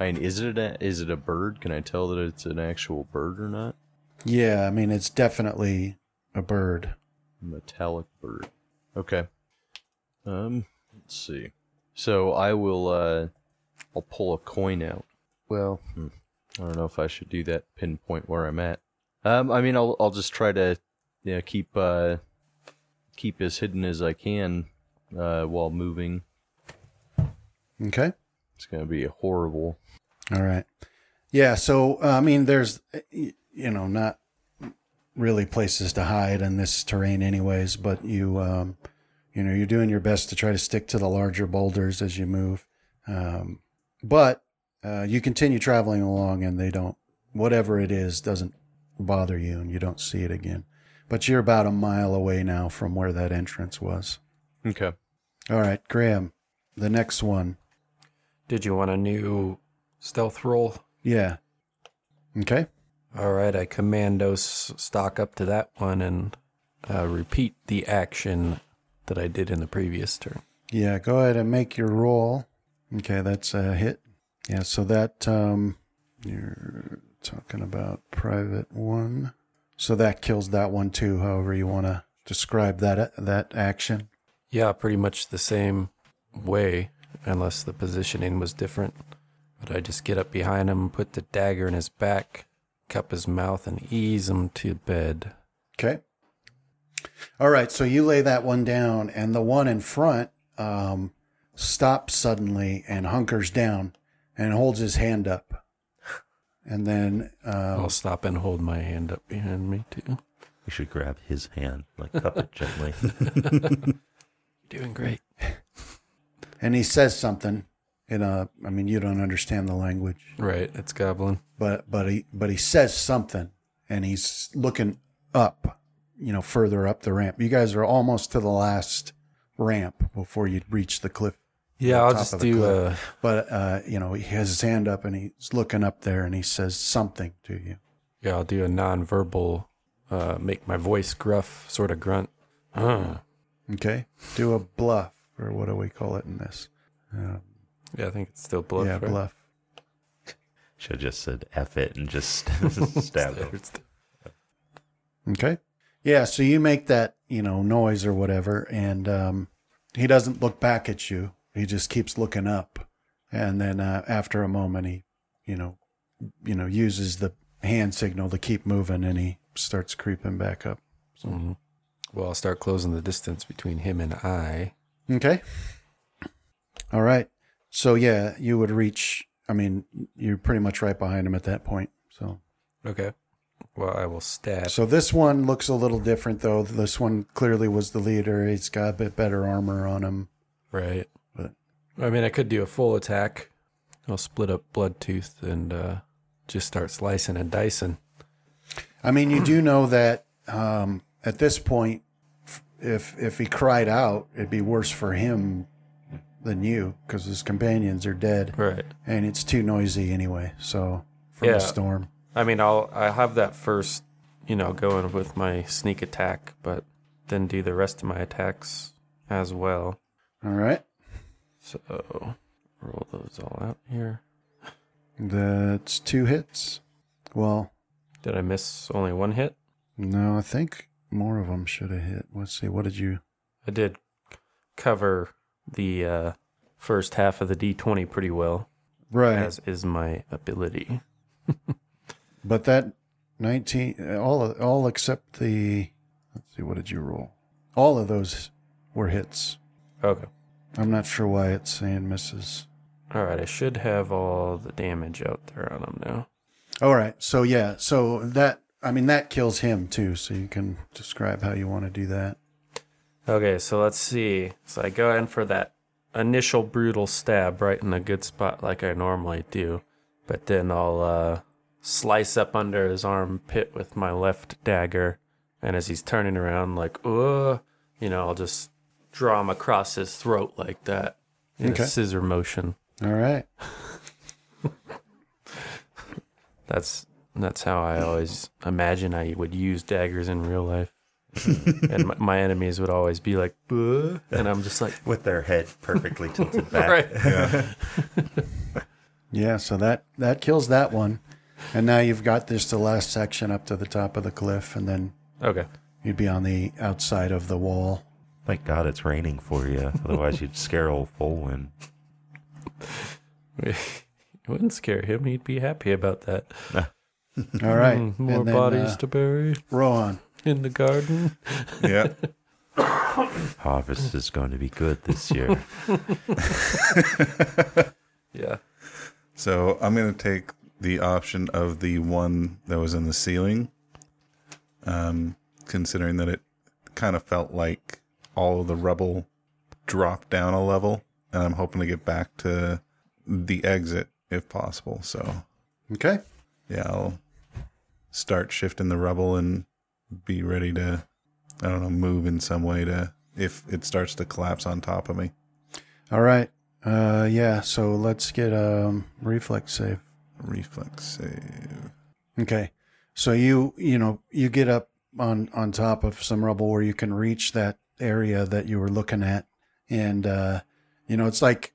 I mean, is it a is it a bird? Can I tell that it's an actual bird or not? Yeah, I mean it's definitely a bird. metallic bird. Okay. Um, let's see. So I will. Uh, I'll pull a coin out. Well, hmm, I don't know if I should do that. Pinpoint where I'm at. Um, I mean, I'll I'll just try to, yeah, keep uh, keep as hidden as I can, uh, while moving. Okay. It's gonna be horrible. All right. Yeah. So, uh, I mean, there's, you know, not really places to hide in this terrain, anyways. But you, um, you know, you're doing your best to try to stick to the larger boulders as you move. Um, but uh, you continue traveling along, and they don't, whatever it is, doesn't bother you, and you don't see it again. But you're about a mile away now from where that entrance was. Okay. All right, Graham, the next one. Did you want a new stealth roll? Yeah. Okay. All right, I commando stock up to that one and uh, repeat the action that I did in the previous turn. Yeah, go ahead and make your roll. Okay, that's a hit. Yeah, so that um you're talking about private one. So that kills that one too, however you want to describe that that action. Yeah, pretty much the same way, unless the positioning was different. But I just get up behind him, put the dagger in his back, cup his mouth, and ease him to bed. Okay. All right, so you lay that one down, and the one in front um, stops suddenly and hunkers down and holds his hand up. And then, uh, I'll stop and hold my hand up behind me too. You should grab his hand, like cup it gently. Doing great. and he says something in a. I mean, you don't understand the language, Right, it's goblin. but but he but he says something, and he's looking up, you know, further up the ramp. You guys are almost to the last ramp before you reach the cliff. Yeah, the I'll just do cliff. uh But uh, you know, he has his hand up and he's looking up there, and he says something to you. yeah, I'll do a non-verbal uh make my voice gruff sort of grunt. Huh. Okay, do a bluff, or what do we call it in this? Uh, Yeah, I think it's still bluff. yeah, right? bluff. Should have just said F it and just stab him. Okay. Yeah, so you make that, you know, noise or whatever, and um, he doesn't look back at you. He just keeps looking up. And then uh, after a moment, he, you know, you know, uses the hand signal to keep moving, and he starts creeping back up. Mhm. Well, I'll start closing the distance between him and I. Okay. All right. So yeah, you would reach. I mean, you're pretty much right behind him at that point. So, Okay. Well, I will stab. so this one looks a little different, though. This one clearly was the leader. He's got a bit better armor on him. Right. But- I mean, I could do a full attack. I'll split up Bloodtooth and uh, just start slicing and dicing. I mean, you do know that um, at this point, if if he cried out, it'd be worse for him than you because his companions are dead, Right. and it's too noisy anyway. So from Yeah. the storm. I mean, I'll I have that first, you know, going with my sneak attack, but then do the rest of my attacks as well. All right, So roll those all out here. that's two hits. Well, Did I miss only one hit? no, I think more of them should have hit. Let's see. What did you? I did cover the uh, first half of the d20 pretty well, Right, as is my ability. but that nineteen, all all except the. Let's see. What did you roll? All of those were hits. Okay. I'm not sure why it's saying misses. All right, I should have all the damage out there on him now. All right. So yeah. So that I mean that kills him too. So you can describe how you want to do that. Okay, so let's see. So I go in for that initial brutal stab right in a good spot like I normally do, but then I'll uh, slice up under his armpit with my left dagger, and as he's turning around, like, uh, you know, I'll just draw him across his throat like that in Okay. a scissor motion. All right. That's that's how I always imagine I would use daggers in real life. and my, my enemies would always be like, "Buh," and I'm just like, With their head perfectly tilted back. right. Yeah. Yeah. So that that kills that one, and now you've got this the last section up to the top of the cliff, and then Okay. you'd be on the outside of the wall. Thank God it's raining for you. Otherwise, you'd scare old Folwin. It wouldn't scare him. He'd be happy about that. All right. Mm, more and then, bodies uh, to bury Rohan. in the garden. Yeah. Harvest is going to be good this year. Yeah. So I'm going to take the option of the one that was in the ceiling, um, considering that it kind of felt like all of the rubble dropped down a level, and I'm hoping to get back to the exit if possible. So Okay. yeah, I'll start shifting the rubble and be ready to, I don't know, move in some way to if it starts to collapse on top of me. All right. Uh, yeah. So let's get a um, reflex save. Reflex save. Okay. So you you know you get up on on top of some rubble where you can reach that area that you were looking at, and uh, you know it's like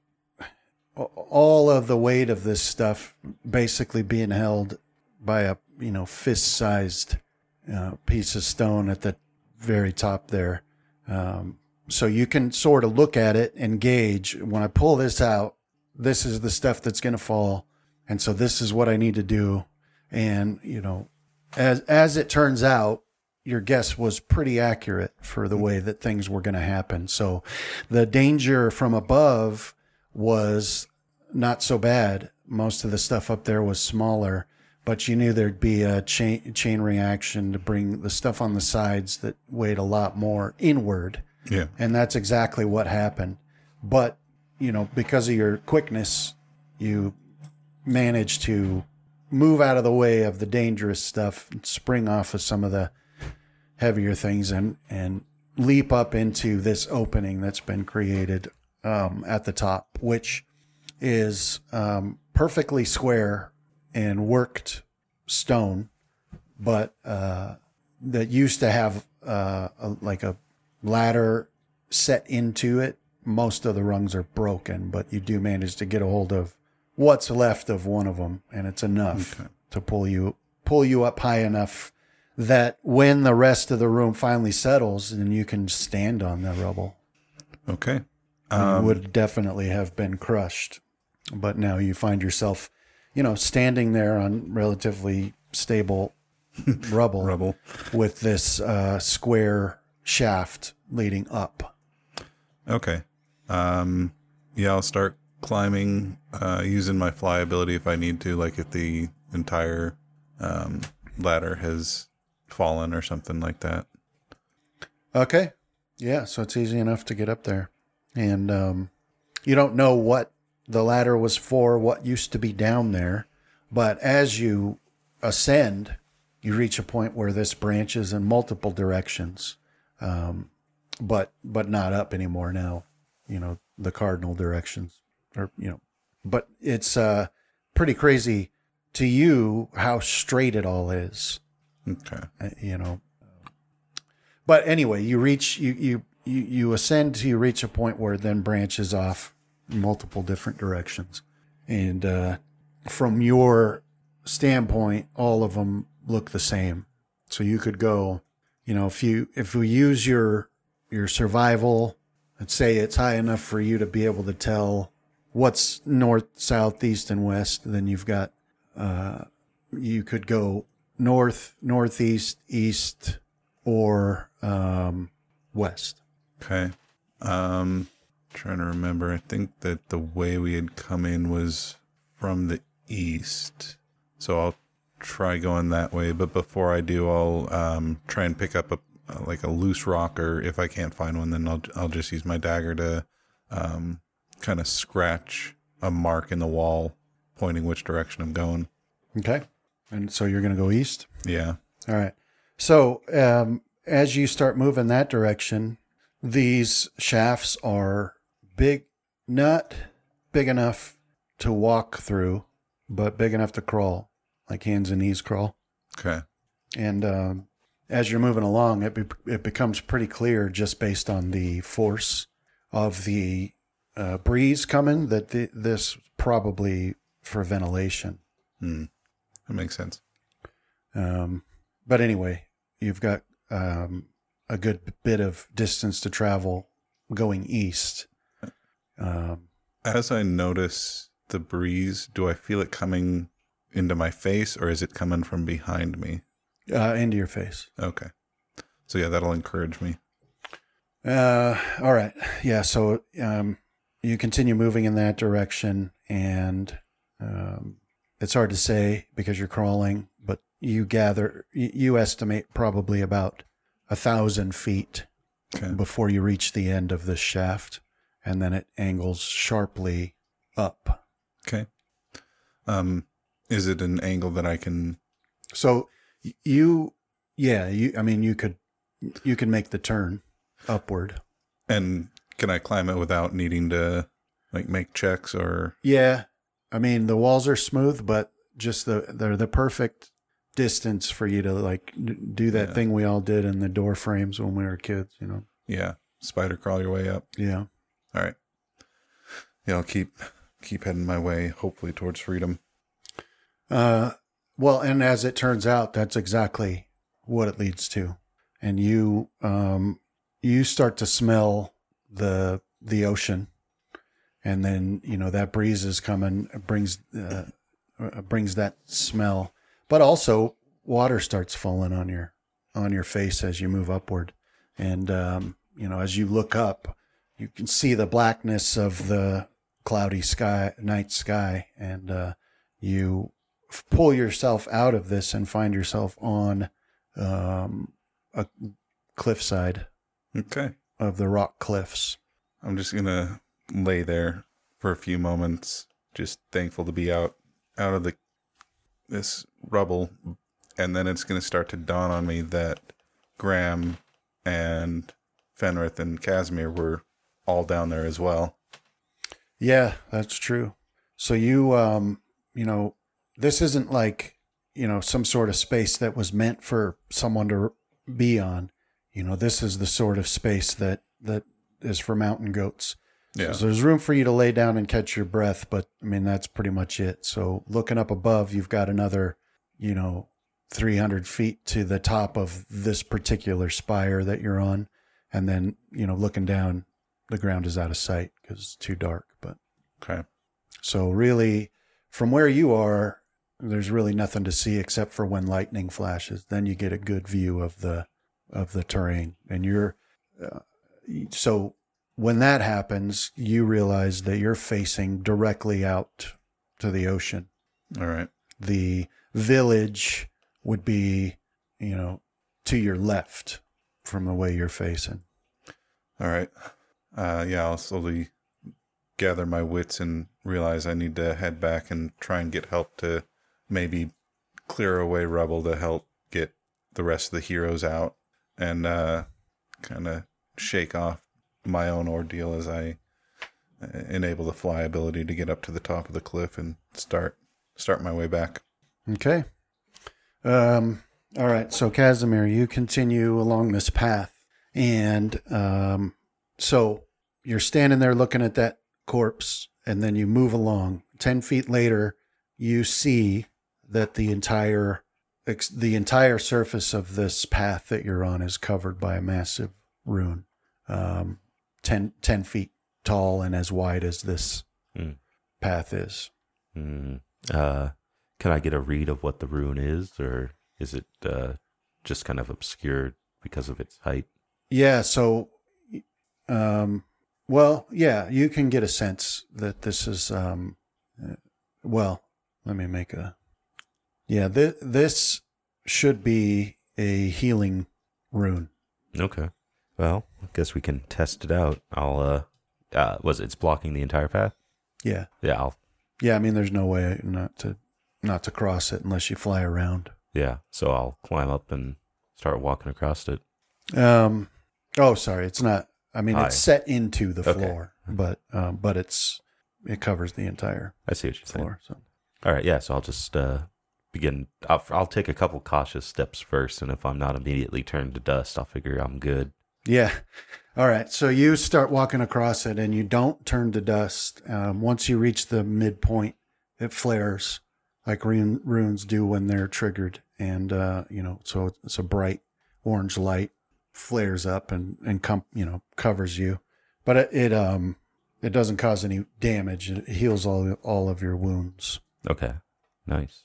all of the weight of this stuff basically being held by a you know fist sized uh, piece of stone at the very top there. Um, so you can sort of look at it and gauge when I pull this out, this is the stuff that's going to fall. And so this is what I need to do. And, you know, as, as it turns out, your guess was pretty accurate for the way that things were going to happen. So the danger from above was not so bad. Most of the stuff up there was smaller, but you knew there'd be a chain chain reaction to bring the stuff on the sides that weighed a lot more inward. Yeah. And that's exactly what happened. But, you know, because of your quickness, you managed to move out of the way of the dangerous stuff, spring off of some of the heavier things and, and leap up into this opening that's been created um, at the top, which is um, perfectly square and worked stone, but uh, that used to have uh, a, like a ladder set into it. Most of the rungs are broken, but you do manage to get a hold of what's left of one of them, and it's enough Okay. to pull you pull you up high enough that when the rest of the room finally settles, then you can stand on the rubble. Okay. you Um, would definitely have been crushed, but now you find yourself, you know, standing there on relatively stable rubble, Rubble. with this uh, square shaft leading up. Okay. Um, yeah, I'll start climbing, uh, using my fly ability if I need to, like if the entire um, ladder has fallen or something like that. Okay. Yeah, so it's easy enough to get up there. And um, you don't know what the ladder was for, what used to be down there. But as you ascend, you reach a point where this branches in multiple directions, um, but but not up anymore now. You know the cardinal directions, or you know, but it's uh, pretty crazy to you how straight it all is Okay. uh, you know. But anyway, you reach you you you you ascend to you reach a point where it then branches off multiple different directions, and uh, from your standpoint, all of them look the same. So you could go, you know, if you if we use your your survival, let's say it's high enough for you to be able to tell what's north, south, east, and west, then you've got uh, you could go north, northeast, east, or um, west. Okay. Um, trying to remember. I think that the way we had come in was from the east. So I'll try going that way. But before I do, I'll um, try and pick up a like a loose rock, or if I can't find one, then I'll I'll just use my dagger to um, kind of scratch a mark in the wall, pointing which direction I'm going. Okay. And so you're going to go east. Yeah. All right. So um, as you start moving that direction, these shafts are big, not big enough to walk through, but big enough to crawl, like hands and knees crawl. Okay. And um, as you're moving along, it be, it becomes pretty clear just based on the force of the uh, breeze coming that the, this probably for ventilation. Hmm. That makes sense. Um, but anyway, you've got um, a good bit of distance to travel going east. Um, As I notice the breeze, do I feel it coming into my face or is it coming from behind me? uh, into your face. Okay. So yeah, that'll encourage me. Uh, all right. Yeah. So um, you continue moving in that direction, and um, it's hard to say because you're crawling, but you gather, you, estimate probably about a thousand feet Okay. before you reach the end of this shaft, and then it angles sharply up. Okay. Um, is it an angle that I can? So you, yeah, you. I mean, you could, you can make the turn upward. And can I climb it without needing to like make checks or? Yeah, I mean the walls are smooth, but just the they're the perfect distance for you to like do that Yeah. thing we all did in the door frames when we were kids. You know? Yeah, spider crawl your way up. Yeah. All right. Yeah, I'll keep keep heading my way, hopefully towards freedom. Uh, well, and as it turns out, that's exactly what it leads to, and you um you start to smell the the ocean, and then you know that breeze is coming, brings uh, uh, brings that smell, but also water starts falling on your on your face as you move upward. And, um, you know, as you look up, you can see the blackness of the cloudy sky, night sky, and uh, you pull yourself out of this and find yourself on um, a cliffside Okay. Of the rock cliffs. I'm just gonna lay there for a few moments, just thankful to be out out of the this rubble, and then it's gonna start to dawn on me that Graham and Fenrith and Casimir were all down there as well. Yeah, that's true. So you, um, you know, this isn't like, you know, some sort of space that was meant for someone to be on. You know, this is the sort of space that that is for mountain goats. Yeah. So there's room for you to lay down and catch your breath, but I mean that's pretty much it. So looking up above, you've got another, you know, 300 feet to the top of this particular spire that you're on, and then you know looking down, the ground is out of sight because it's too dark. But Okay. so really, from where you are, there's really nothing to see except for when lightning flashes. Then you get a good view of the of the terrain, and you're uh, so when that happens, you realize that you're facing directly out to the ocean. All right. The village would be, you know, to your left from the way you're facing. All right. Uh, yeah, I'll slowly gather my wits and realize I need to head back and try and get help to maybe clear away rubble to help get the rest of the heroes out and uh, kind of shake off my own ordeal as I uh, enable the fly ability to get up to the top of the cliff and start start my way back. Okay. Um, all right. So, Casimir, you continue along this path. And um, so you're standing there looking at that corpse, and then you move along. 10 feet later, you see that the entire ex- the entire surface of this path that you're on is covered by a massive rune um, 10, 10 feet tall and as wide as this Hmm. path is Mm. Uh, can I get a read of what the rune is, or is it uh, just kind of obscured because of its height? Yeah, so um well, yeah, you can get a sense that this is um uh, well, let me make a Yeah, th- this should be a healing rune. Okay. Well, I guess we can test it out. I'll. Uh, uh, was it's blocking the entire path? Yeah. Yeah. I'll. Yeah, I mean there's no way not to not to cross it unless you fly around. Yeah. So I'll climb up and start walking across it. Um oh, sorry, it's not I mean High. it's set into the Okay. floor, but um but it's it covers the entire I see what you're saying. floor. So All right. Yeah. So I'll just uh, begin. I'll, I'll take a couple cautious steps first, and if I'm not immediately turned to dust, I'll figure I'm good. Yeah. All right. So you start walking across it and you don't turn to dust. Um, once you reach the midpoint, it flares like rune, runes do when they're triggered. And, uh, you know, so it's a bright orange light flares up and, and com- you know, covers you. But it, it, um, it doesn't cause any damage. It heals all, all of your wounds. Okay. Nice.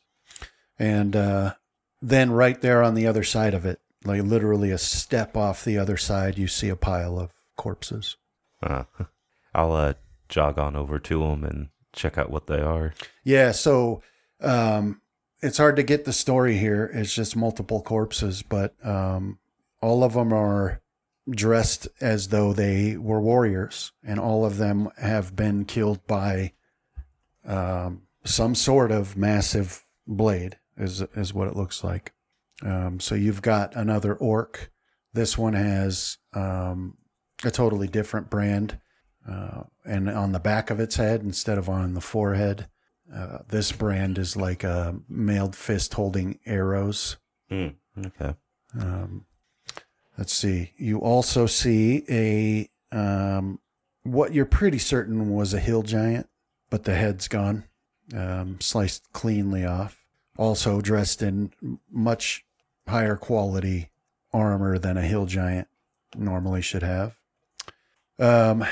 And, uh, then right there on the other side of it, like literally a step off the other side, you see a pile of corpses. Uh, I'll uh, jog on over to them and check out what they are. Yeah, so um, it's hard to get the story here. It's just multiple corpses, but um, all of them are dressed as though they were warriors, and all of them have been killed by um, some sort of massive blade, is is what it looks like. Um, so you've got another orc. This one has um, a totally different brand, uh, and on the back of its head instead of on the forehead. Uh, this brand is like a mailed fist holding arrows. Mm, okay. Um, let's see. You also see a um, what you're pretty certain was a hill giant, but the head's gone, um, sliced cleanly off. Also dressed in much higher quality armor than a hill giant normally should have. Um,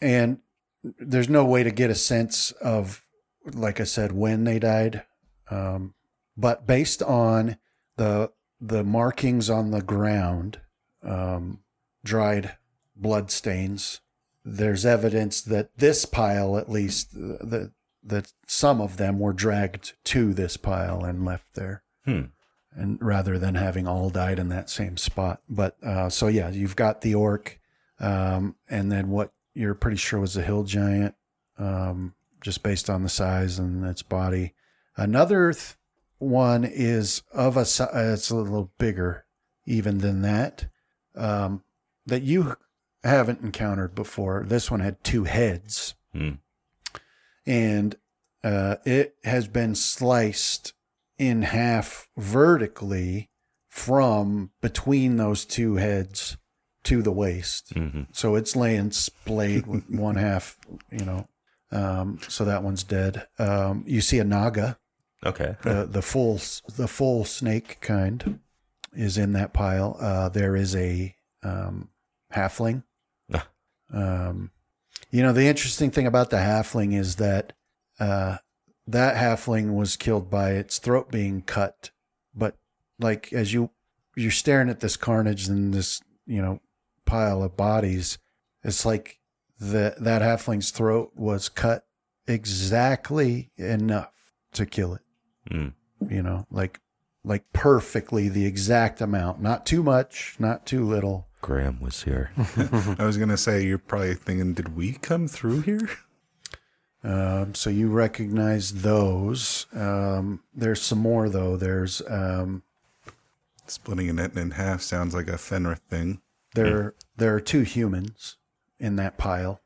and there's no way to get a sense of, like I said, when they died. Um, but based on the the markings on the ground, um, dried blood stains. There's evidence that this pile, at least, uh, that some of them were dragged to this pile and left there, Hmm. and rather than having all died in that same spot. But uh, so yeah, you've got the orc, um, and then what you're pretty sure was a hill giant, um, just based on the size and its body. Another th- one is of a si- uh, it's a little bigger even than that um, that you haven't encountered before. This one had two heads, Hmm. And uh, it has been sliced in half vertically from between those two heads to the waist. hmm So it's laying splayed with one half, you know. Um, so that one's dead. Um, you see a naga, Okay. the the full the full snake kind, is in that pile. Uh, there is a um, halfling. Ah. Um, you know the interesting thing about the halfling is that uh, that halfling was killed by its throat being cut, but like as you you're staring at this carnage and this you know pile of bodies, it's like the that halfling's throat was cut exactly enough to kill it. Hmm. you know like like perfectly the exact amount. Not too much not too little Graham was here. I was gonna say you're probably thinking, did we come through here? um, so you recognize those um, there's some more though there's um, Splitting it in half sounds like a Fenrith thing. there there are two humans in that pile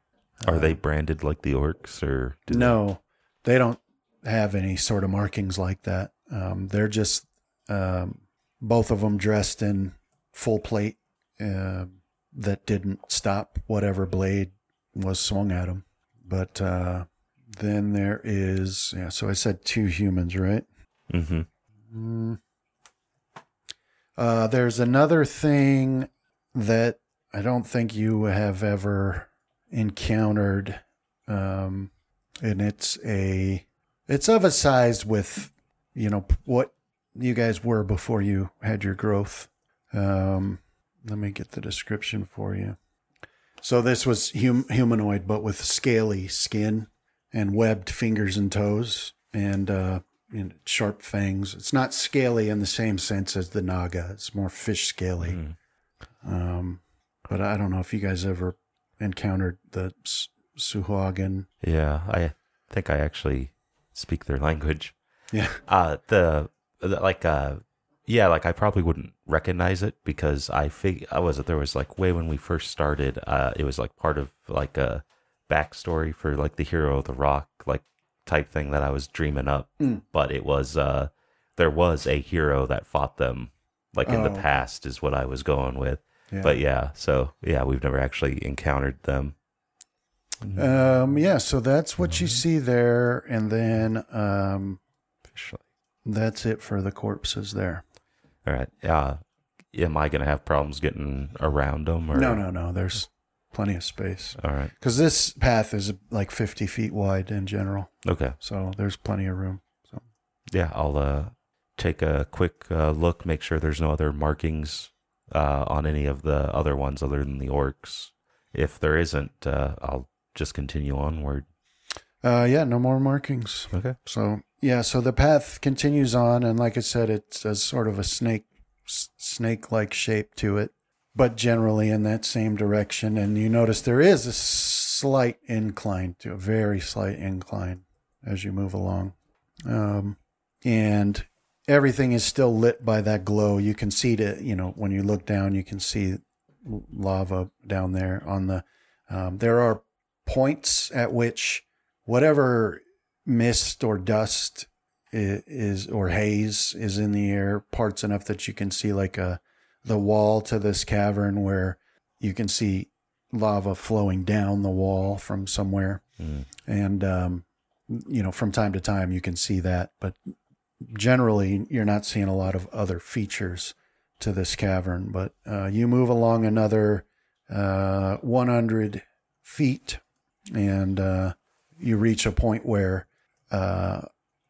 Are they branded like the orcs or do they- no they don't have any sort of markings like that um, they're just um, both of them dressed in full plate uh, that didn't stop whatever blade was swung at him. but uh, then there is yeah so i said two humans right Mhm. Mm. Uh, there's another thing that I don't think you have ever encountered, um, and it's a it's of a size with you know what you guys were before you had your growth. Um, let me get the description for you. So this was hum- humanoid, but with scaly skin and webbed fingers and toes, and uh, know, sharp fangs. It's not scaly in the same sense as the naga. It's more fish scaly. Mm. Um, but I don't know if you guys ever encountered the S- Sahuagin. Yeah, I think I actually speak their language. Yeah. Uh the, the like uh yeah, like I probably wouldn't recognize it because I fig I was there was like way when we first started, uh it was like part of like a backstory for like the hero of the roc like type thing that I was dreaming up. Mm. But it was uh there was a hero that fought them like in Oh, the past is what I was going with. Yeah. But yeah, so yeah, we've never actually encountered them. um, yeah. So that's what you see there, and then um, Officially. that's it for the corpses there. All right. Uh, am I gonna have problems getting around them? Or? No, no, no. There's plenty of space All right. because this path is like 50 feet wide in general, Okay. so there's plenty of room. So Yeah, I'll uh, take a quick uh, look, make sure there's no other markings uh, on any of the other ones other than the orcs. If there isn't, uh, I'll just continue onward. Uh, yeah, no more markings. Okay. So yeah, so the path continues on, and like I said, it's a sort of a snake, snake-like shape to it, but generally in that same direction. And you notice there is a slight incline to a very slight incline as you move along, um, and everything is still lit by that glow. You can see it, you know, when you look down, you can see lava down there on the. Um, there are points at which whatever mist or dust is or haze is in the air parts enough that you can see like a the wall to this cavern where you can see lava flowing down the wall from somewhere Mm. and um, you know from time to time you can see that but generally you're not seeing a lot of other features to this cavern but uh, you move along another uh, 100 feet and uh, you reach a point where uh,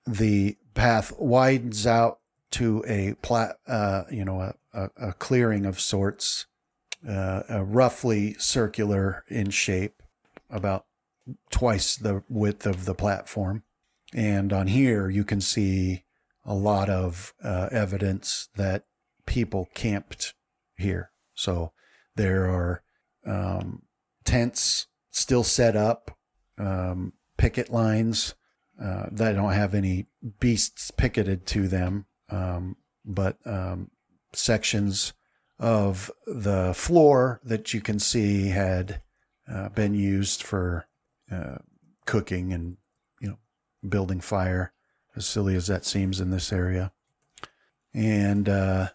the path widens out to a plat, uh, you know, a, a, a clearing of sorts, uh, a roughly circular in shape, about twice the width of the platform. And on here, you can see a lot of uh, evidence that people camped here. So there are um, tents still set up, um, picket lines uh, that don't have any beasts picketed to them, um, but um, sections of the floor that you can see had uh, been used for uh, cooking and you know building fire, as silly as that seems in this area. And uh,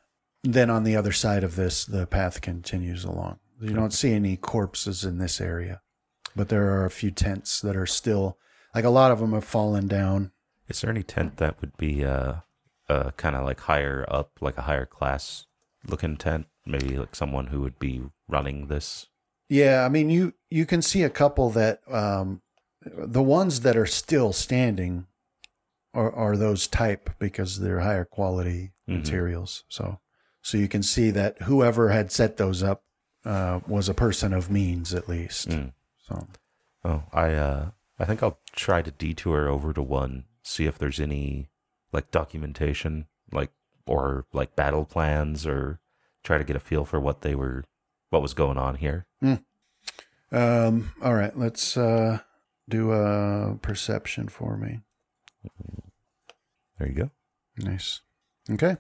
then on the other side of this, the path continues along. You don't see any corpses in this area, but there are a few tents that are still like a lot of them have fallen down. Is there any tent that would be uh, uh kind of like higher up, like a higher class looking tent? Maybe like someone who would be running this. Yeah, I mean you you can see a couple that um, the ones that are still standing are are those type because they're higher quality Mhm. materials. So so you can see that whoever had set those up uh, was a person of means at least. Mm. So Oh, I uh, I think I'll try to detour over to one, see if there's any like documentation, like or like battle plans, or try to get a feel for what they were, what was going on here. um, all right, let's uh, do a perception for me. There you go. Nice. Okay.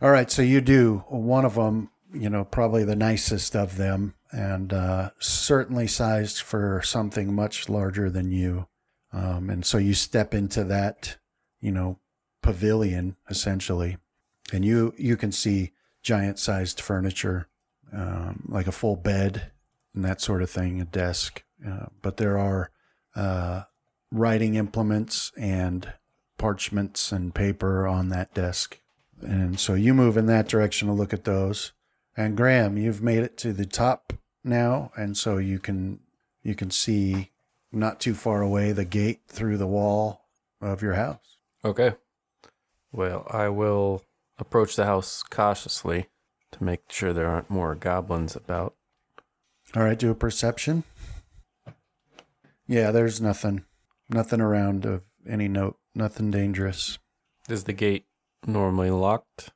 All right. So you do one of them, you know, probably the nicest of them, and uh, certainly sized for something much larger than you. Um, and so you step into that, you know, pavilion essentially, and you you can see giant sized furniture, um, like a full bed and that sort of thing, a desk. Uh, but there are uh, writing implements and parchments and paper on that desk. And so you move in that direction to look at those. And Graham, you've made it to the top now, and so you can you can see not too far away the gate through the wall of your house. Okay. Well, I will approach the house cautiously to make sure there aren't more goblins about. All right, do a perception. Yeah, there's nothing, nothing around of any note, nothing dangerous. Is the gate normally locked?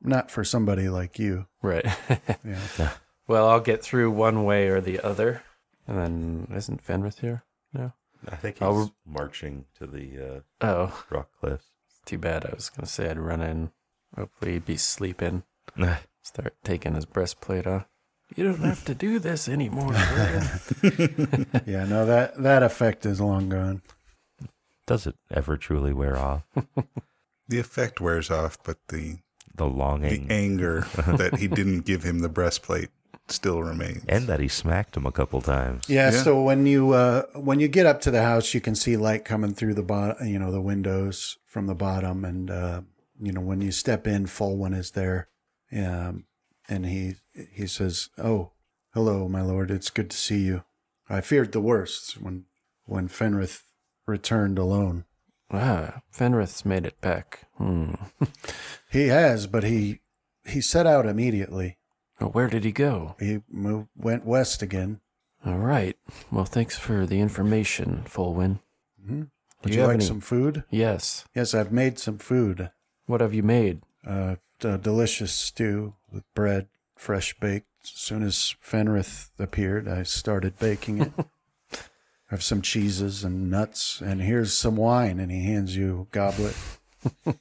Not for somebody like you. Right. Yeah. well, I'll get through one way or the other. And then isn't Fenrith here? No. I think he's I'll- marching to the uh, Oh, uh, rock cliffs. too bad. I was gonna say I'd run in. Hopefully he'd be sleeping. Start taking his breastplate off. You don't have to do this anymore. Yeah, no, that that effect is long gone. Does it ever truly wear off? The effect wears off, but the The longing, the anger that he didn't give him the breastplate still remains. and that he smacked him a couple times. Yeah, Yeah. so when you uh, when you get up to the house, you can see light coming through the bottom, you know, the windows from the bottom, and uh, you know when you step in, Fulwin is there, um, and he he says, "Oh, hello, my lord. It's good to see you. I feared the worst when when Fenrith returned alone. Ah, Fenrith's made it back. Hmm. He has, but he he set out immediately. Well, where did he go? He moved went west again. All right. Well, thanks for the information, Fulwin. hmm Would you you, like any- some food? Yes. Yes, I've made some food." What have you made? uh, a delicious stew with bread, fresh baked. As soon as Fenrith appeared, I started baking it. I have some cheeses and nuts, and here's some wine. And he hands you a goblet.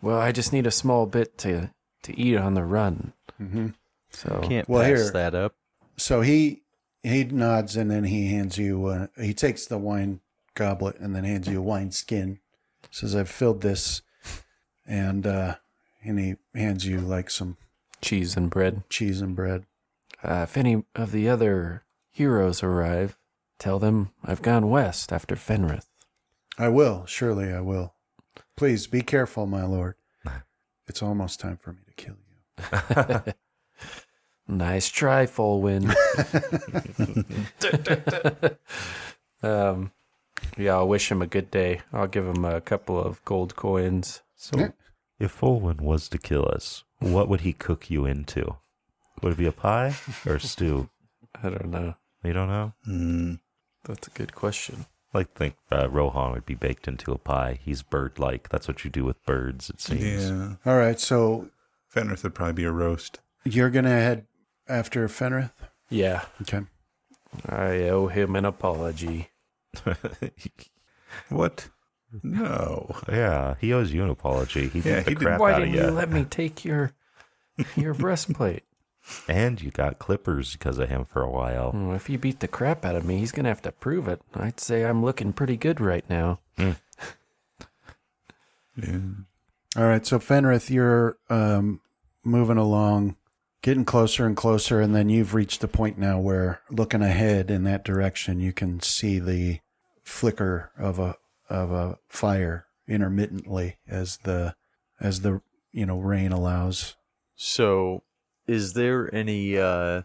Well, I just need a small bit to to eat on the run. hmm So Can't Well, pass here- that up. So he he nods, and then he hands you. Uh, he takes the wine goblet and then hands you a wine skin. Says, "I've filled this," and uh, and he hands you like some cheese and bread. cheese and bread. Uh, if any of the other heroes arrive, tell them I've gone west after Fenrith. I will, surely I will. Please be careful, my lord. It's almost time for me to kill you. Nice try, Fulwin. um, yeah, I'll wish him a good day. I'll give him a couple of gold coins. So Yeah. If Fulwin was to kill us, what would he cook you into? Would it be a pie or a stew? I don't know. You don't know? Hmm. That's a good question. I think uh, Rohan would be baked into a pie. He's bird like. That's what you do with birds, it seems. Yeah. All right, so Fenrith would probably be a roast. you're gonna head after Fenrith. Yeah, Okay. I owe him an apology. What? No. yeah, he owes you an apology. He Yeah, beat the he did- crap Why out didn't of you you. let me take your your breastplate? And you got clippers because of him for a while. If you beat the crap out of me, he's gonna have to prove it. I'd say I'm looking pretty good right now. Yeah. All right, so Fenrith, you're um, moving along, getting closer and closer, and then you've reached a point now where, looking ahead in that direction, you can see the flicker of a of a fire intermittently as the as the you know rain allows. So, is there any uh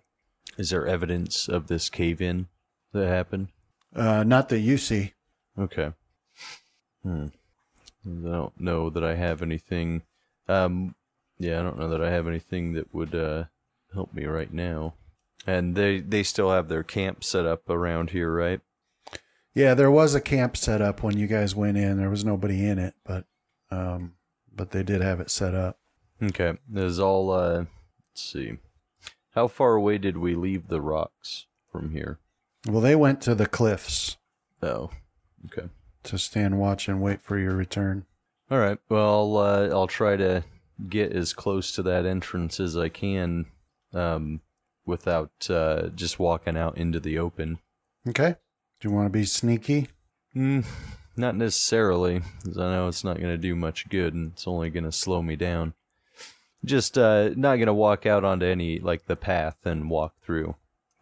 is there evidence of this cave in that happened? Uh, not that you see. Okay. Hmm. I don't know that I have anything. Um, yeah, I don't know that I have anything that would uh help me right now. And they they still have their camp set up around here, right? Yeah, there was a camp set up when you guys went in. There was nobody in it, but um, but they did have it set up. Okay. There's all uh see. How far away did we leave the rocs from here? Well, they went to the cliffs Oh. Okay. to stand watch and wait for your return. All right. Well, uh, I'll try to get as close to that entrance as I can, um, without uh, just walking out into the open. Okay. Do you want to be sneaky? Mm, not necessarily, 'cause I know it's not going to do much good, and it's only going to slow me down. Just uh, not going to walk out onto any like the path and walk through.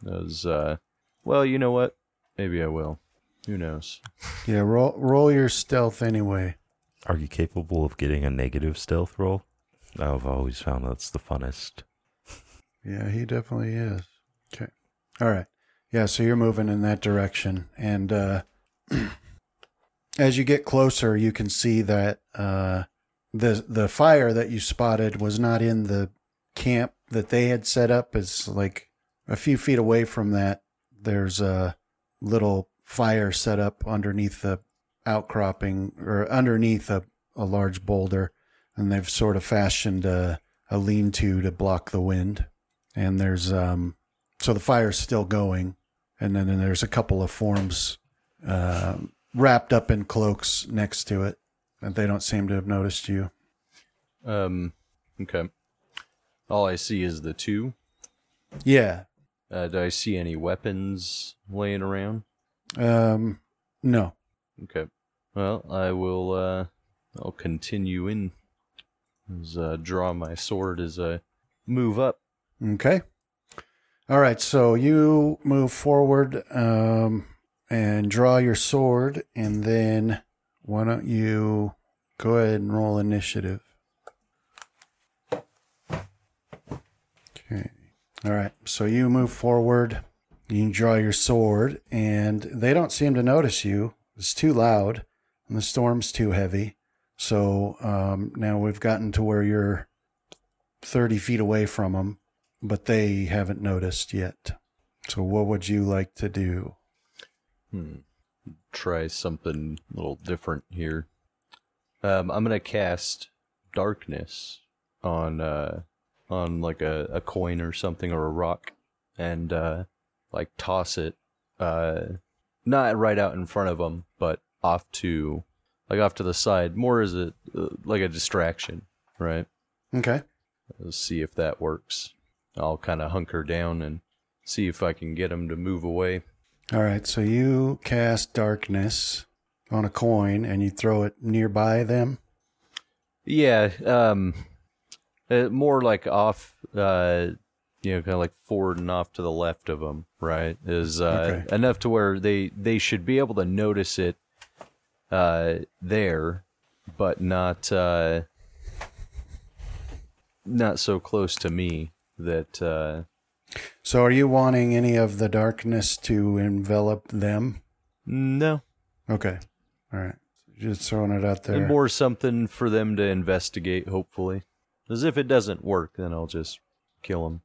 As uh, well, you know what? Maybe I will. Who knows? Yeah, roll roll your stealth anyway. Are you capable of getting a negative stealth roll? I've always found that's the funnest. Yeah, he definitely is. Okay. All right. Yeah, so you're moving in that direction. And uh, as you get closer, you can see that uh, the the fire that you spotted was not in the camp that they had set up. It's like a few feet away from that. There's a little fire set up underneath the outcropping or underneath a, a large boulder. And they've sort of fashioned a, a lean to to block the wind and there's um so the fire's still going and then, then there's a couple of forms uh, wrapped up in cloaks next to it and they don't seem to have noticed you Um. Okay. All I see is the two. yeah Uh, do I see any weapons laying around? um no Okay. Well, I will. Uh, I'll continue in. As, uh, draw my sword as I move up. okay all right so you move forward um and draw your sword and then why don't you go ahead and roll initiative Okay. All right. So you move forward. You draw your sword, and they don't seem to notice you. It's too loud, and the storm's too heavy. So um, now we've gotten to where you're 30 feet away from them, but they haven't noticed yet. So what would you like to do? Hmm. Try something a little different here. Um, I'm gonna cast darkness on uh on like a, a coin or something or a rock, and uh like toss it uh not right out in front of them, but off to like off to the side, more as a uh, like a distraction, right? Okay. Let's see if that works. I'll kind of hunker down and see if I can get them to move away. All right. So you cast darkness on a coin, and you throw it nearby them. Yeah, um, uh, more like off, uh, you know, kind of like forward and off to the left of them, right? Is uh, Okay. enough to where they they should be able to notice it uh, there, but not uh, not so close to me that uh, So are you wanting any of the darkness to envelop them? no. Okay. All right. Just throwing it out there. And more something for them to investigate, hopefully. Because if it doesn't work, then I'll just kill them.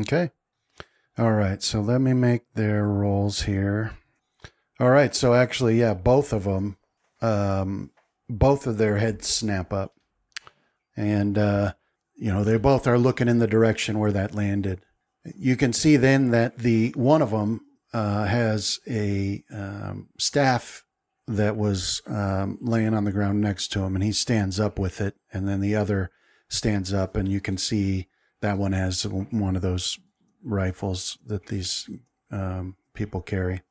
Okay. All right. So let me make their rolls here. All right. So actually, yeah, both of them, um, both of their heads snap up, and uh, you know they both are looking in the direction where that landed. You can see then that the one of them uh, has a um, staff that was um, laying on the ground next to him, and he stands up with it, and then the other stands up, and you can see that one has one of those rifles that these um, people carry.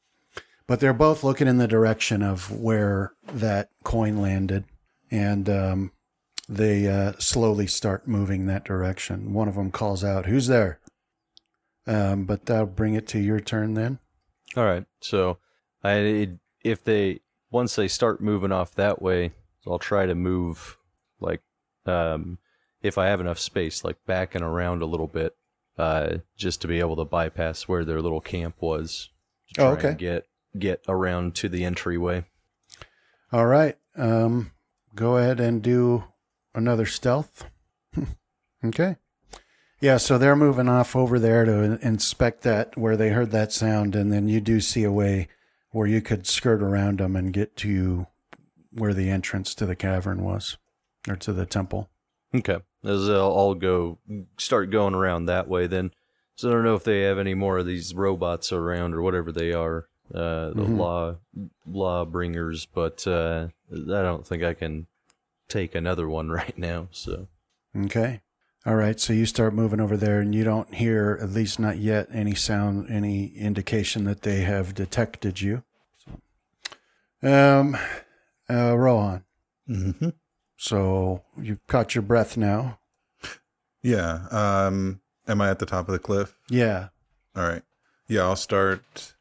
But they're both looking in the direction of where that coin landed, and um, they uh, slowly start moving that direction. One of them calls out, "Who's there?" Um, but that'll bring it to your turn then. All right. So, I if they once they start moving off that way, I'll try to move like um if I have enough space, like backing around a little bit, uh, just to be able to bypass where their little camp was. to Oh, and okay. Get get around to the entryway. All right. Um, go ahead and do another stealth. okay. Yeah, so they're moving off over there to inspect that where they heard that sound, and then you do see a way where you could skirt around them and get to where the entrance to the cavern was, or to the temple. Okay. As they'll I'll go start going around that way then. So I don't know if they have any more of these robots around or whatever they are, uh, the Mhm. law law bringers, but uh, I don't think I can take another one right now. So Okay. All right. So you start moving over there, and you don't hear, at least not yet, any sound, any indication that they have detected you. So, um, uh, Rohan. Mm-hmm. So you've caught your breath now. Yeah. Um, am I at the top of the cliff? Yeah. All right. Yeah, I'll start.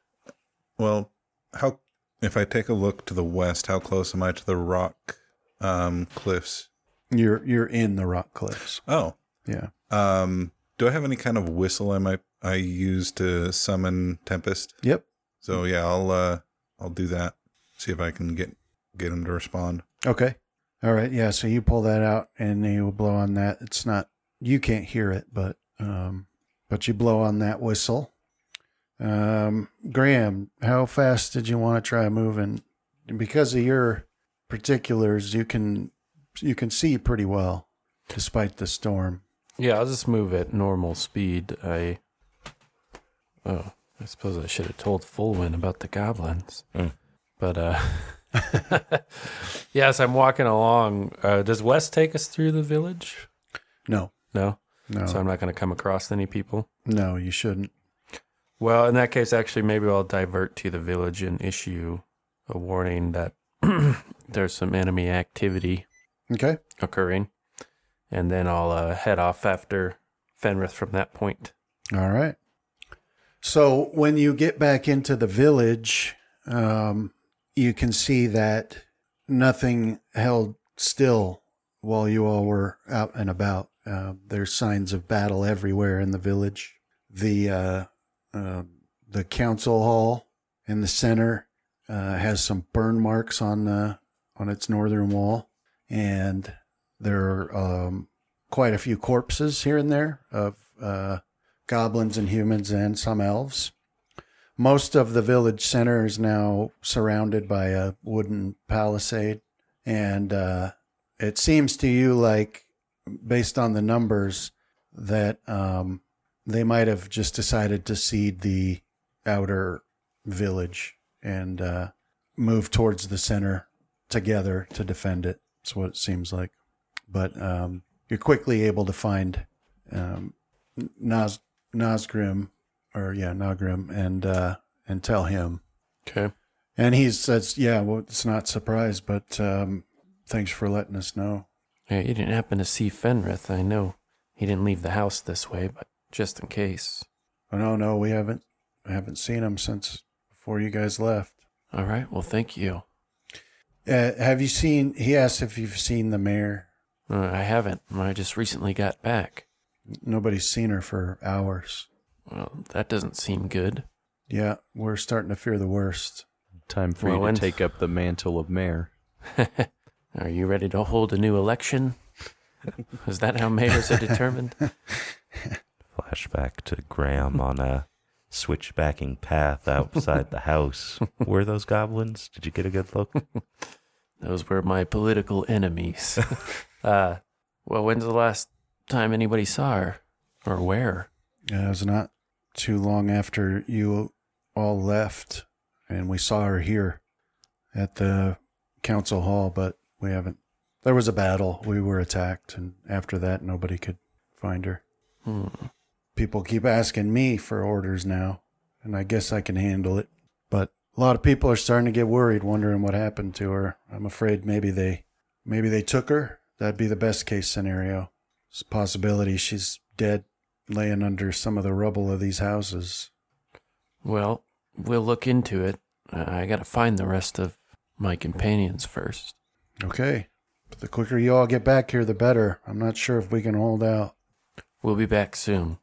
Well, how if I take a look to the west, how close am I to the rock um, cliffs? You're you're in the rock cliffs. Oh, Yeah. um, do I have any kind of whistle I might I use to summon Tempest? Yep. So yeah, I'll uh, I'll do that. See if I can get get him to respond. Okay. All right. Yeah. So you pull that out, and you will blow on that. It's not you can't hear it, but um, but you blow on that whistle. Um, Graham, how fast did you want to try moving? Because of your particulars, you can you can see pretty well despite the storm. Yeah, I'll just move at normal speed. I. Oh, I suppose I should have told Fulwin about the goblins. Mm. But, uh. yes, I'm walking along. Uh, does West take us through the village? No, No? no, So I'm not going to come across any people? no. You shouldn't. Well, in that case, actually, maybe I'll divert to the village and issue a warning that there's some enemy activity Okay. occurring. And then I'll uh, head off after Fenrith from that point. All right. So when you get back into the village, um, you can see that nothing held still while you all were out and about. Uh, there's signs of battle everywhere in the village. The uh, uh, the council hall in the center uh, has some burn marks on uh, on its northern wall, and there are um, quite a few corpses here and there of uh, goblins and humans and some elves. Most of the village center is now surrounded by a wooden palisade, and uh, it seems to you like, based on the numbers, that um, they might have just decided to cede the outer village and uh, move towards the center together to defend it. That's what it seems like. But um, you're quickly able to find um, Nas Nasgrim, or yeah, Nagrim, and uh, and tell him. Okay. And he says, "Yeah, well, it's not surprised, but um, thanks for letting us know." Yeah, you didn't happen to see Fenrith. I know he didn't leave the house this way, but just in case. Oh, no, no, we haven't I haven't seen him since before you guys left. All right. Well, thank you. Uh, have you seen? He asked if you've seen the mayor. Uh, I haven't. I just recently got back. Nobody's seen her for hours. Well, that doesn't seem good. Yeah, we're starting to fear the worst. Time for Well, you to take up the mantle of mayor. Are you ready to hold a new election? Is that how mayors are determined? Flashback to Graham on a switchbacking path outside the house. Were those goblins? Did you get a good look? Those were my political enemies. Uh, well, when's the last time anybody saw her? Or where? Yeah, it was not too long after you all left, and we saw her here at the council hall, but we haven't. There was a battle. We were attacked, and after that, nobody could find her. Hmm. People keep asking me for orders now, and I guess I can handle it. But a lot of people are starting to get worried, wondering what happened to her. I'm afraid maybe they, maybe they took her. That'd be the best case scenario. It's a possibility she's dead, laying under some of the rubble of these houses. Well, we'll look into it. Uh, I gotta find the rest of my companions first. Okay. But the quicker you all get back here, the better. I'm not sure if we can hold out. We'll be back soon.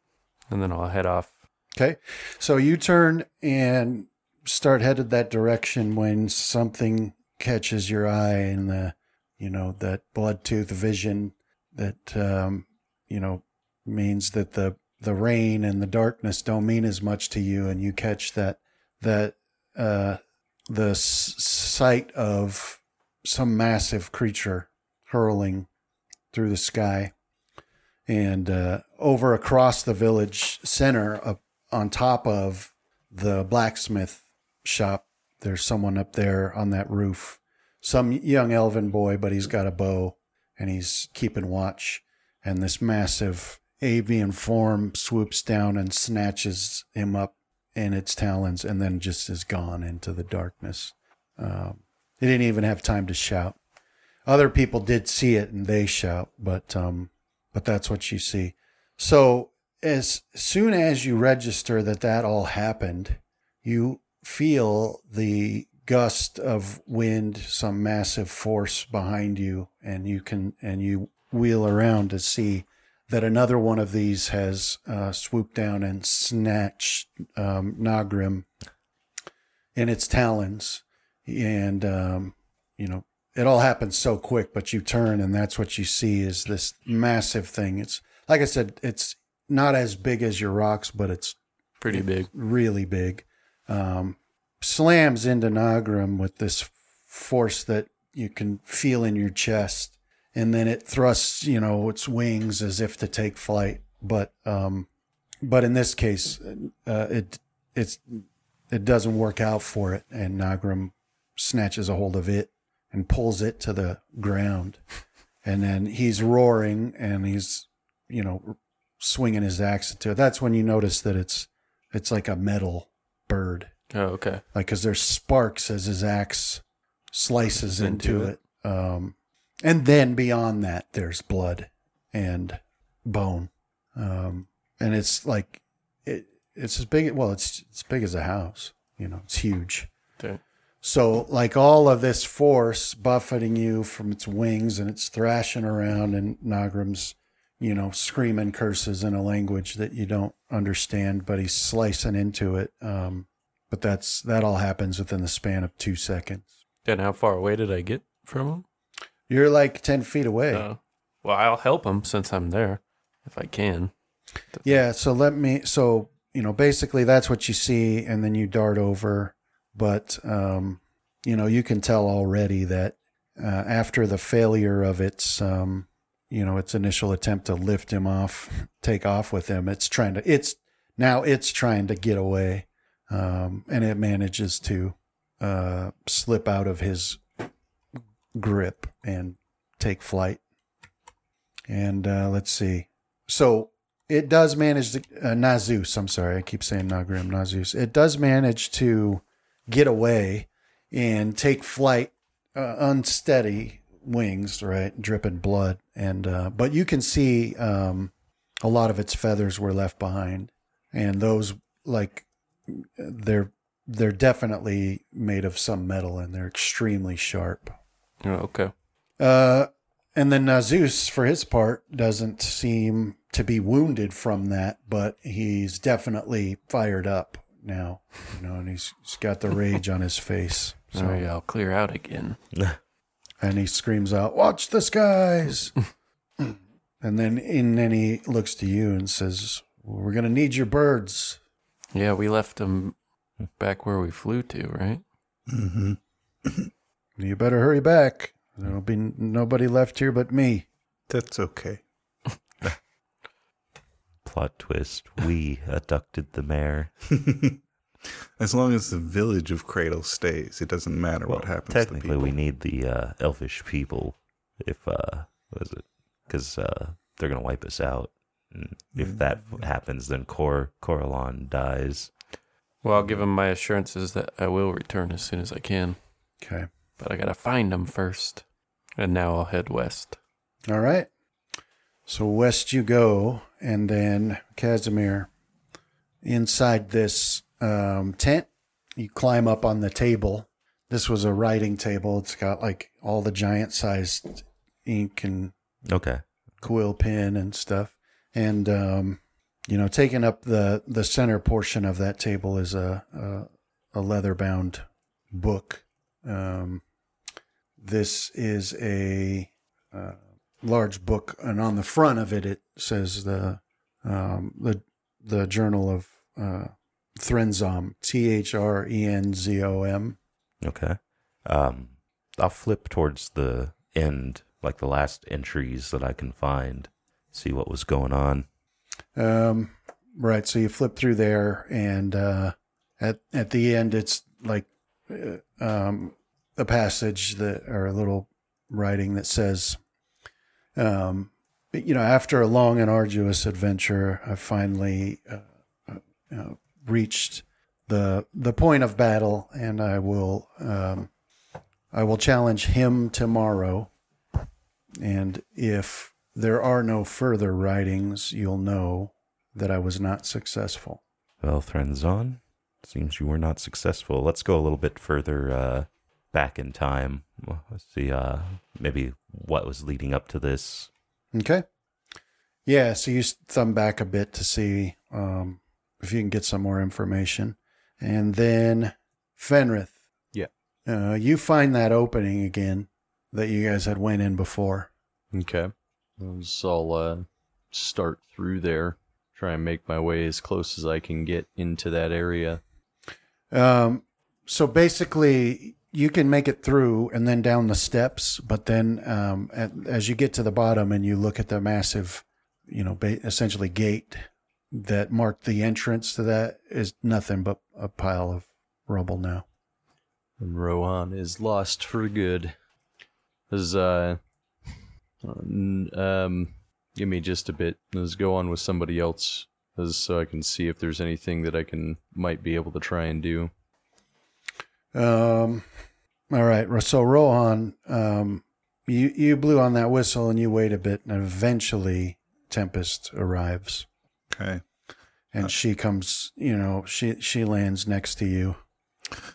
And then I'll head off. Okay. So you turn and start headed that direction when something catches your eye and the, you know, that Bloodtooth vision that, um, you know, means that the, the rain and the darkness don't mean as much to you. And you catch that, that, uh, the s- sight of some massive creature hurling through the sky and uh, over across the village center up on top of the blacksmith shop there's someone up there on that roof some young elven boy but he's got a bow and he's keeping watch. And this massive avian form swoops down and snatches him up in its talons and then just is gone into the darkness. Um, he didn't even have time to shout. Other people did see it and they shout but um, but that's what you see. So as soon as you register that that all happened, you feel the gust of wind, some massive force behind you, and you can and you wheel around to see that another one of these has uh, swooped down and snatched um, Nagrim in its talons, and um, you know it all happens so quick, but you turn and that's what you see is this massive thing. It's like I said, it's not as big as your rocs, but it's Pretty big. really big. Um, slams into Nagrim with this force that you can feel in your chest, and then it thrusts, you know, its wings as if to take flight. But um, but in this case, uh, it it's it doesn't work out for it, and Nagrim snatches a hold of it and pulls it to the ground, and then he's roaring and he's you know swinging his axe into it. That's when you notice that it's it's like a metal bird, Oh, okay. like because there's sparks as his axe slices into, Into it. Um, and then beyond that, there's blood and bone, um, and it's like it, it's as big. Well, it's it's big as a house. You know, it's huge. So, like all of this force buffeting you from its wings and it's thrashing around, and Nagrim's, you know, screaming curses in a language that you don't understand, but he's slicing into it. Um, but that's that all happens within the span of two seconds. And how far away did I get from him? You're like 10 feet away. Uh, well, I'll help him since I'm there, if I can. Yeah, so let me so you know basically that's what you see and then you dart over but um you know you can tell already that uh, after the failure of its um you know its initial attempt to lift him off take off with him it's trying to it's now it's trying to get away um and it manages to uh slip out of his grip and take flight. And uh let's see. So it does manage to uh, Nazus. I'm sorry, I keep saying Nagrim Nazus. It does manage to get away and take flight, uh, unsteady wings, right, dripping blood, and uh, but you can see um, a lot of its feathers were left behind, and those like they're they're definitely made of some metal and they're extremely sharp. Oh, okay. Uh, and then Zeus, for his part, doesn't seem to be wounded from that, but he's definitely fired up now, you know, and he's, he's got the rage on his face. So, Oh, yeah, I'll clear out again. And he screams out, Watch the skies. and then and then he looks to you and says, We're gonna need your birds. Yeah, we left them back where we flew to, right? Mm-hmm. You better hurry back. There'll be nobody left here but me. That's okay. Plot twist. We abducted the mayor. as long as the village of Cradle stays, it doesn't matter what happens. to technically, people. we need the uh, elfish people. If uh, what is it? Because uh, they're gonna wipe us out. And if that happens, then Cor Coralon dies. Well, I'll give him my assurances that I will return as soon as I can, Okay. but I gotta find them first. And now I'll head west. All right. So west you go, and then Casimir, inside this um, tent, you climb up on the table. This was a writing table. It's got like all the giant sized ink and Okay. quill pen and stuff. And um, you know, taking up the the center portion of that table is a a, a leather bound book. Um, this is a uh, large book, and on the front of it, it says the um, the the Journal of uh, Threnzom, T H R E N Z O M. Okay. Um, I'll flip towards the end, like the last entries that I can find, see what was going on. Um, right. So you flip through there, and uh, at at the end, it's like uh, um, a passage that or a little writing that says, um, you know, after a long and arduous adventure, I finally uh, uh, reached the the point of battle, and I will um, I will challenge him tomorrow. And if there are no further writings, you'll know that I was not successful. Well, Threnzom, seems you were not successful. Let's go a little bit further uh, back in time. Let's see, uh, maybe what was leading up to this. Okay. Yeah, so you thumb back a bit to see um, if you can get some more information. And then Fenrith. Yeah. Uh, you find that opening again that you guys had went in before. Okay. So I'll uh, start through there, try and make my way as close as I can get into that area. Um, so basically, you can make it through and then down the steps, but then um, at, as you get to the bottom and you look at the massive, you know, ba- essentially gate that marked the entrance to that is nothing but a pile of rubble now. And Rohan is lost for good. As uh, um, give me just a bit. Let's go on with somebody else, as so I can see if there's anything that I can might be able to try and do. Um, all right. So Rohan, um, you you blew on that whistle and you wait a bit, and eventually Tempest arrives, Okay. and she comes. You know, she she lands next to you,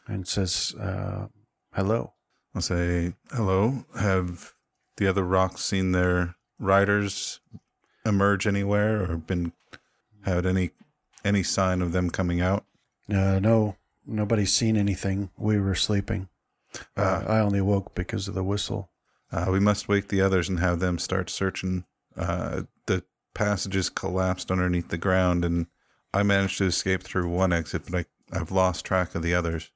and says, uh, "Hello." I'll say hello. Have the other rocs seen their riders emerge anywhere, or been had any any sign of them coming out? Uh, no, nobody's seen anything. We were sleeping. Uh, I only woke because of the whistle. Uh, we must wake the others and have them start searching. Uh, the passages collapsed underneath the ground, and I managed to escape through one exit, but I, I've lost track of the others.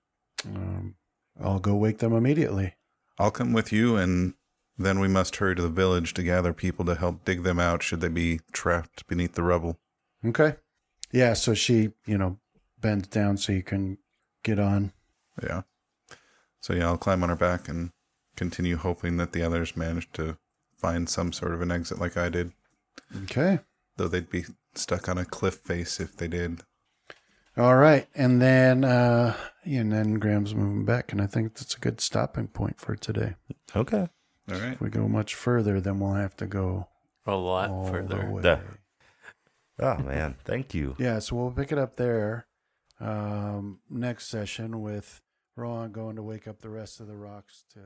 Um, I'll go wake them immediately. I'll come with you, and then we must hurry to the village to gather people to help dig them out should they be trapped beneath the rubble. Okay. Yeah. So she, you know, bends down so you can get on. Yeah. So yeah, I'll climb on her back and continue hoping that the others manage to find some sort of an exit like I did. Okay. Though they'd be stuck on a cliff face if they did. All right. And then, uh, and then Graham's moving back, and I think that's a good stopping point for today. Okay. All right. If we go much further, then we'll have to go A lot all the further. way. Yeah. Oh man, thank you. Yeah, so we'll pick it up there um, next session with Ron going to wake up the rest of the rocs to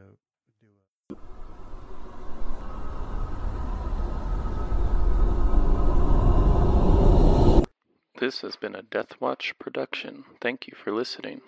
do it. This has been a Death Watch production. Thank you for listening.